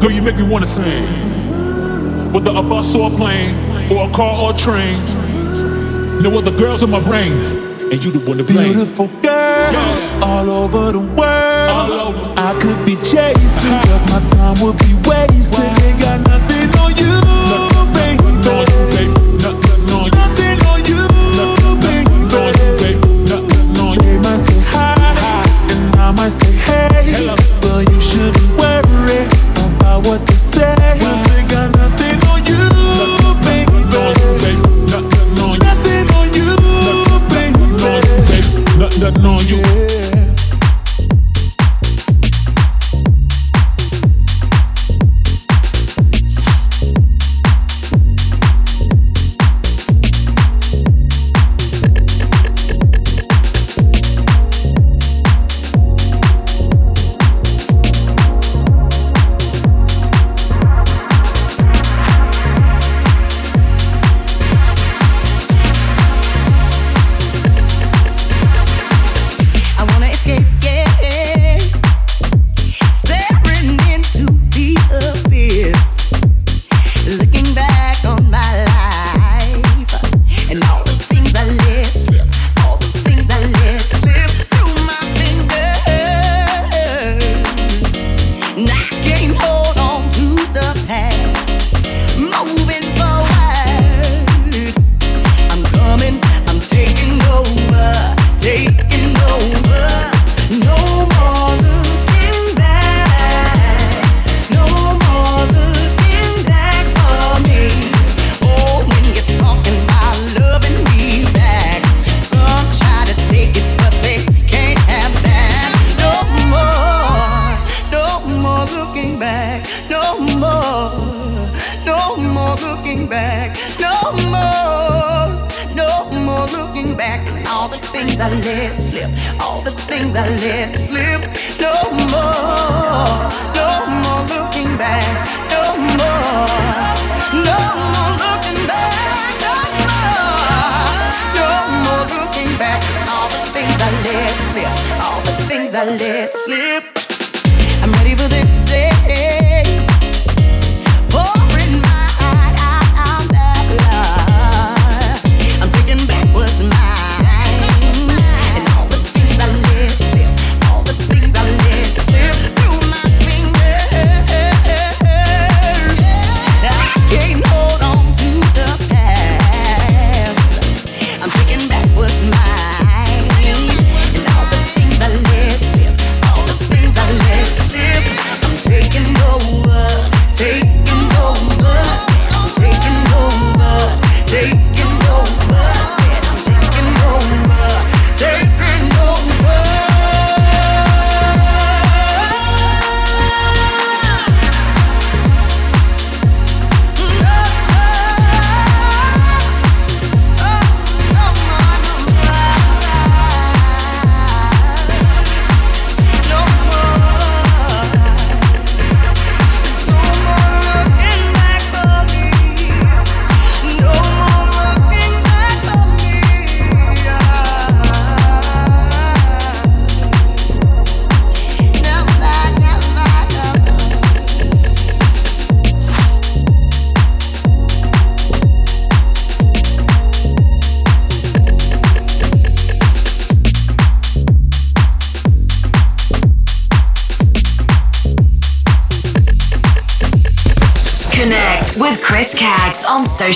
Girl, you make me wanna sing. Whether a bus or a plane, or a car or a train, there were the girls in my brain, and you the one to blame. Beautiful girls yes. all over the world. Over. I could be chasing, uh-huh. but my time would be wasted. Wow. Ain't got nothing.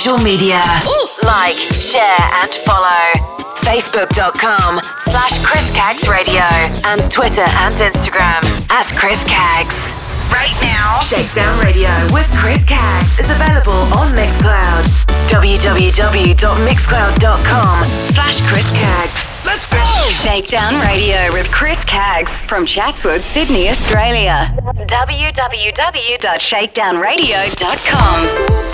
social media. Ooh. Like, share, and follow. Facebook.com slash Chris Caggs Radio and Twitter and Instagram at Chris Caggs. Right now, Shakedown Radio with Chris Caggs is available on Mixcloud. www.mixcloud.com slash Chris Caggs. Let's go! Shakedown Radio with Chris Caggs from Chatswood, Sydney, Australia. www.shakedownradio.com.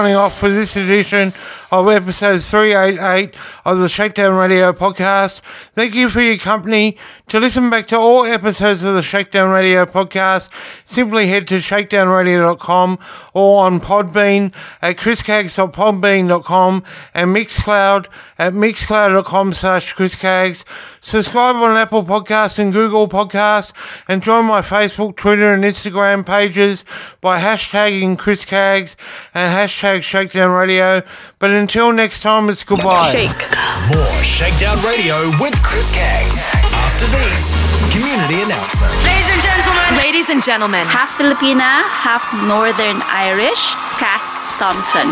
Signing off for this edition of episode 388 of the Shakedown Radio podcast. Thank you for your company. To listen back to all episodes of the Shakedown Radio podcast, simply head to shakedownradio.com or on Podbean at chriscaggs.podbean.com and Mixcloud at mixcloud.com slash chriscaggs. Subscribe on Apple Podcasts and Google Podcasts and join my Facebook, Twitter and Instagram pages by hashtagging Chris Caggs and hashtag Shakedown Radio. But until next time, it's goodbye. Shake. More Shakedown Radio with Chris Caggs. After these, community announcements. Ladies and gentlemen. Ladies and gentlemen. Half Filipina, half Northern Irish, Kat Thompson.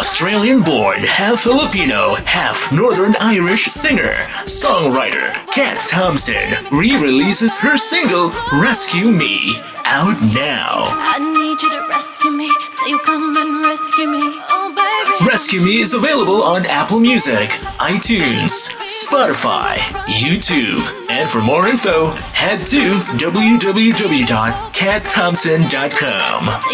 Australian born, half Filipino, half Northern Irish singer, songwriter Kat Thompson re releases her single Rescue Me out now. I need you to rescue me, so you come and rescue me. Oh, baby. Rescue Me is available on Apple Music, iTunes, Spotify, YouTube, and for more info, head to www.katthompson.com. So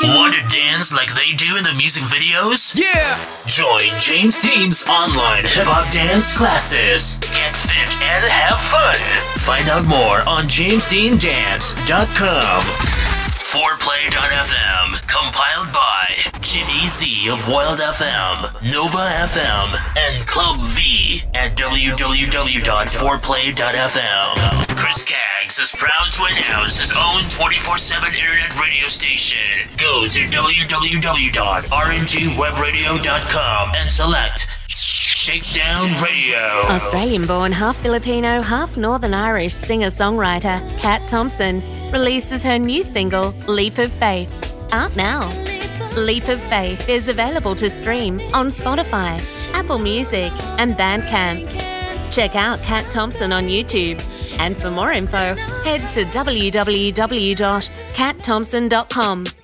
you come and rescue me. Want to dance like they do in the music videos? Yeah! Join James Dean's online hip hop dance classes. Get fit and have fun. Find out more on jamesdeandance.com. 4play.fm, compiled by Jimmy Z of Wild FM, Nova FM, and Club V at www.4play.fm. Chris Caggs is proud to announce his own 24 7 internet radio station. Go to www.rmgwebradio.com and select Shakedown Radio. Australian born, half Filipino, half Northern Irish singer songwriter Kat Thompson releases her new single, Leap of Faith, out now. Leap of Faith is available to stream on Spotify. Apple Music, and Bandcamp. Check out Kat Thompson on YouTube. And for more info, head to www.katthompson.com.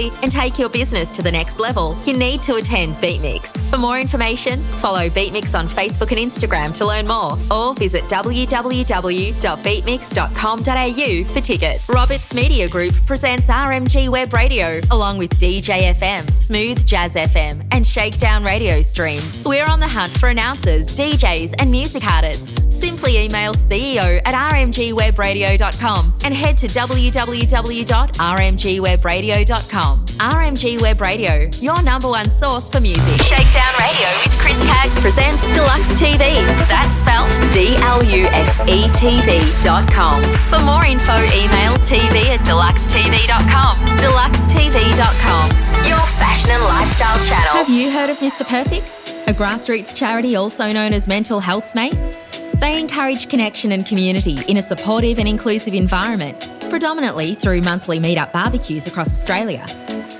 and take your business to the next level, you need to attend Beatmix. For more information, follow Beatmix on Facebook and Instagram to learn more, or visit www.beatmix.com.au for tickets. Roberts Media Group presents RMG Web Radio, along with DJ FM, Smooth Jazz FM, and Shakedown Radio streams. We're on the hunt for announcers, DJs, and music artists. Simply email CEO at rmgwebradio.com and head to www.rmgwebradio.com. RMG Web Radio, your number one source for music. Shakedown Radio with Chris Caggs presents Deluxe TV. That's spelt D L U X E TV.com. For more info, email tv at deluxetv.com. Deluxetv.com, your fashion and lifestyle channel. Have you heard of Mr. Perfect? A grassroots charity also known as Mental Health's Mate? They encourage connection and community in a supportive and inclusive environment, predominantly through monthly meetup barbecues across Australia.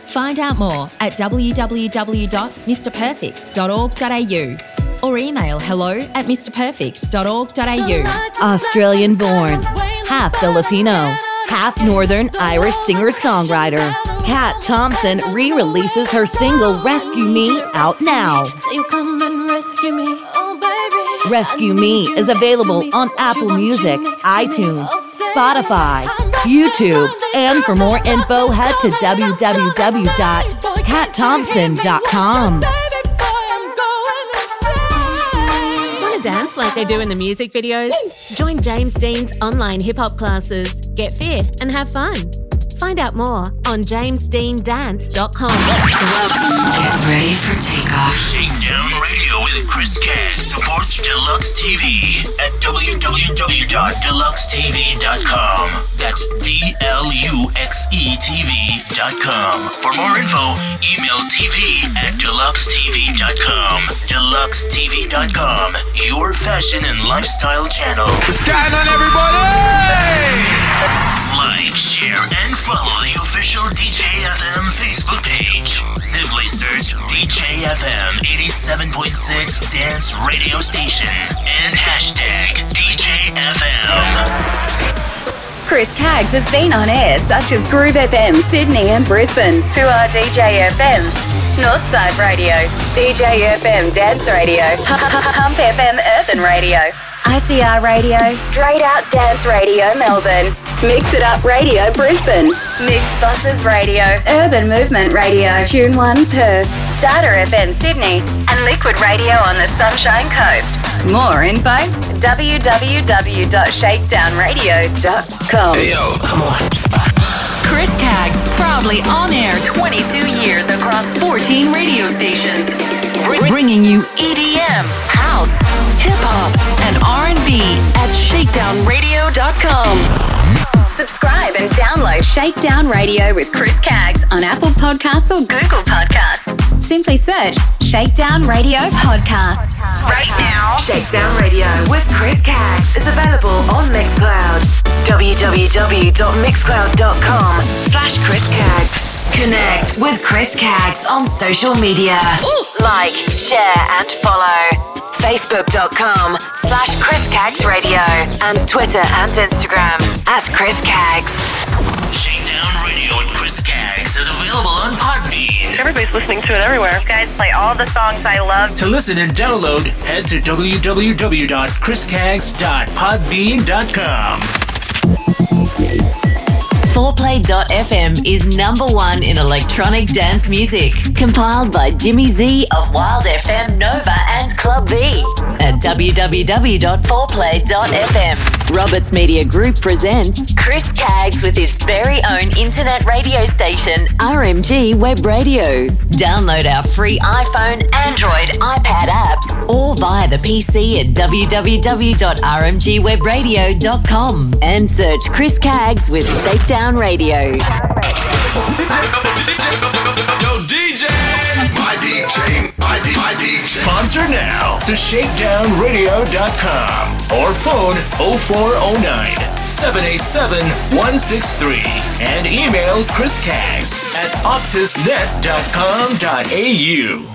Find out more at www.mrperfect.org.au or email hello at mrperfect.org.au. Australian born, half Filipino, half Northern Irish singer songwriter. Kat Thompson re releases her single Rescue Me out now. Rescue Me is available on Apple Music, iTunes, Spotify, YouTube, and for more info, head to www.katthompson.com. Want to dance like they do in the music videos? Join James Dean's online hip hop classes. Get fit and have fun. Find out more on jamesdeandance.com. Get ready for takeoff. Shakedown Radio with Chris Caggs supports Deluxe TV at www.deluxetv.com. That's D-L-U-X-E TV.com. For more info, email tv at deluxetv.com. Deluxetv.com, your fashion and lifestyle channel. What's going on, everybody? Like, share, and follow the official DJFM Facebook page. Simply search DJFM 87.6 Dance Radio Station and hashtag DJFM. Chris Caggs has been on air such as Groove FM Sydney and Brisbane, 2RDJ FM, Northside Radio, DJ FM Dance Radio, Pump FM Urban Radio, ICR Radio, Straight Out Dance Radio Melbourne, Mix It Up Radio Brisbane, Mixed Buses Radio, Urban Movement Radio, Tune 1 Perth, Starter FM Sydney, and Liquid Radio on the Sunshine Coast. More info www.shakedownradio.com. Hey yo, come on. Chris Caggs, proudly on air 22 years across 14 radio stations, Br- bringing you EDM, house, hip hop, and R&B at ShakedownRadio.com. Subscribe and download Shakedown Radio with Chris Caggs on Apple Podcasts or Google Podcasts. Simply search Shakedown Radio Podcast. Right now, Shakedown Radio with Chris Caggs is available on Mixcloud. www.mixcloud.com Slash Chris Caggs. Connect with Chris Caggs on social media. Ooh. Like, share, and follow. Facebook.com slash Chris Caggs Radio and Twitter and Instagram as Chris Caggs. Shakedown Radio with Chris Caggs is available on Podbean. Everybody's listening to it everywhere. You guys play all the songs I love. To listen and download, head to www.chriscaggs.podbean.com. 4play.fm is number one in electronic dance music. Compiled by Jimmy Z of Wild FM Nova and Club V at www.4play.fm. Roberts Media Group presents Chris Caggs with his very own internet radio station, RMG Web Radio. Download our free iPhone, Android, iPad apps or via the PC at www.rmgwebradio.com and search Chris Caggs with Shakedown Radio. Yo, DJ! My DJ, my, D, my DJ. Sponsor now to shakedownradio.com or phone 0409 787 163 and email Chris Caggs at optusnet.com.au.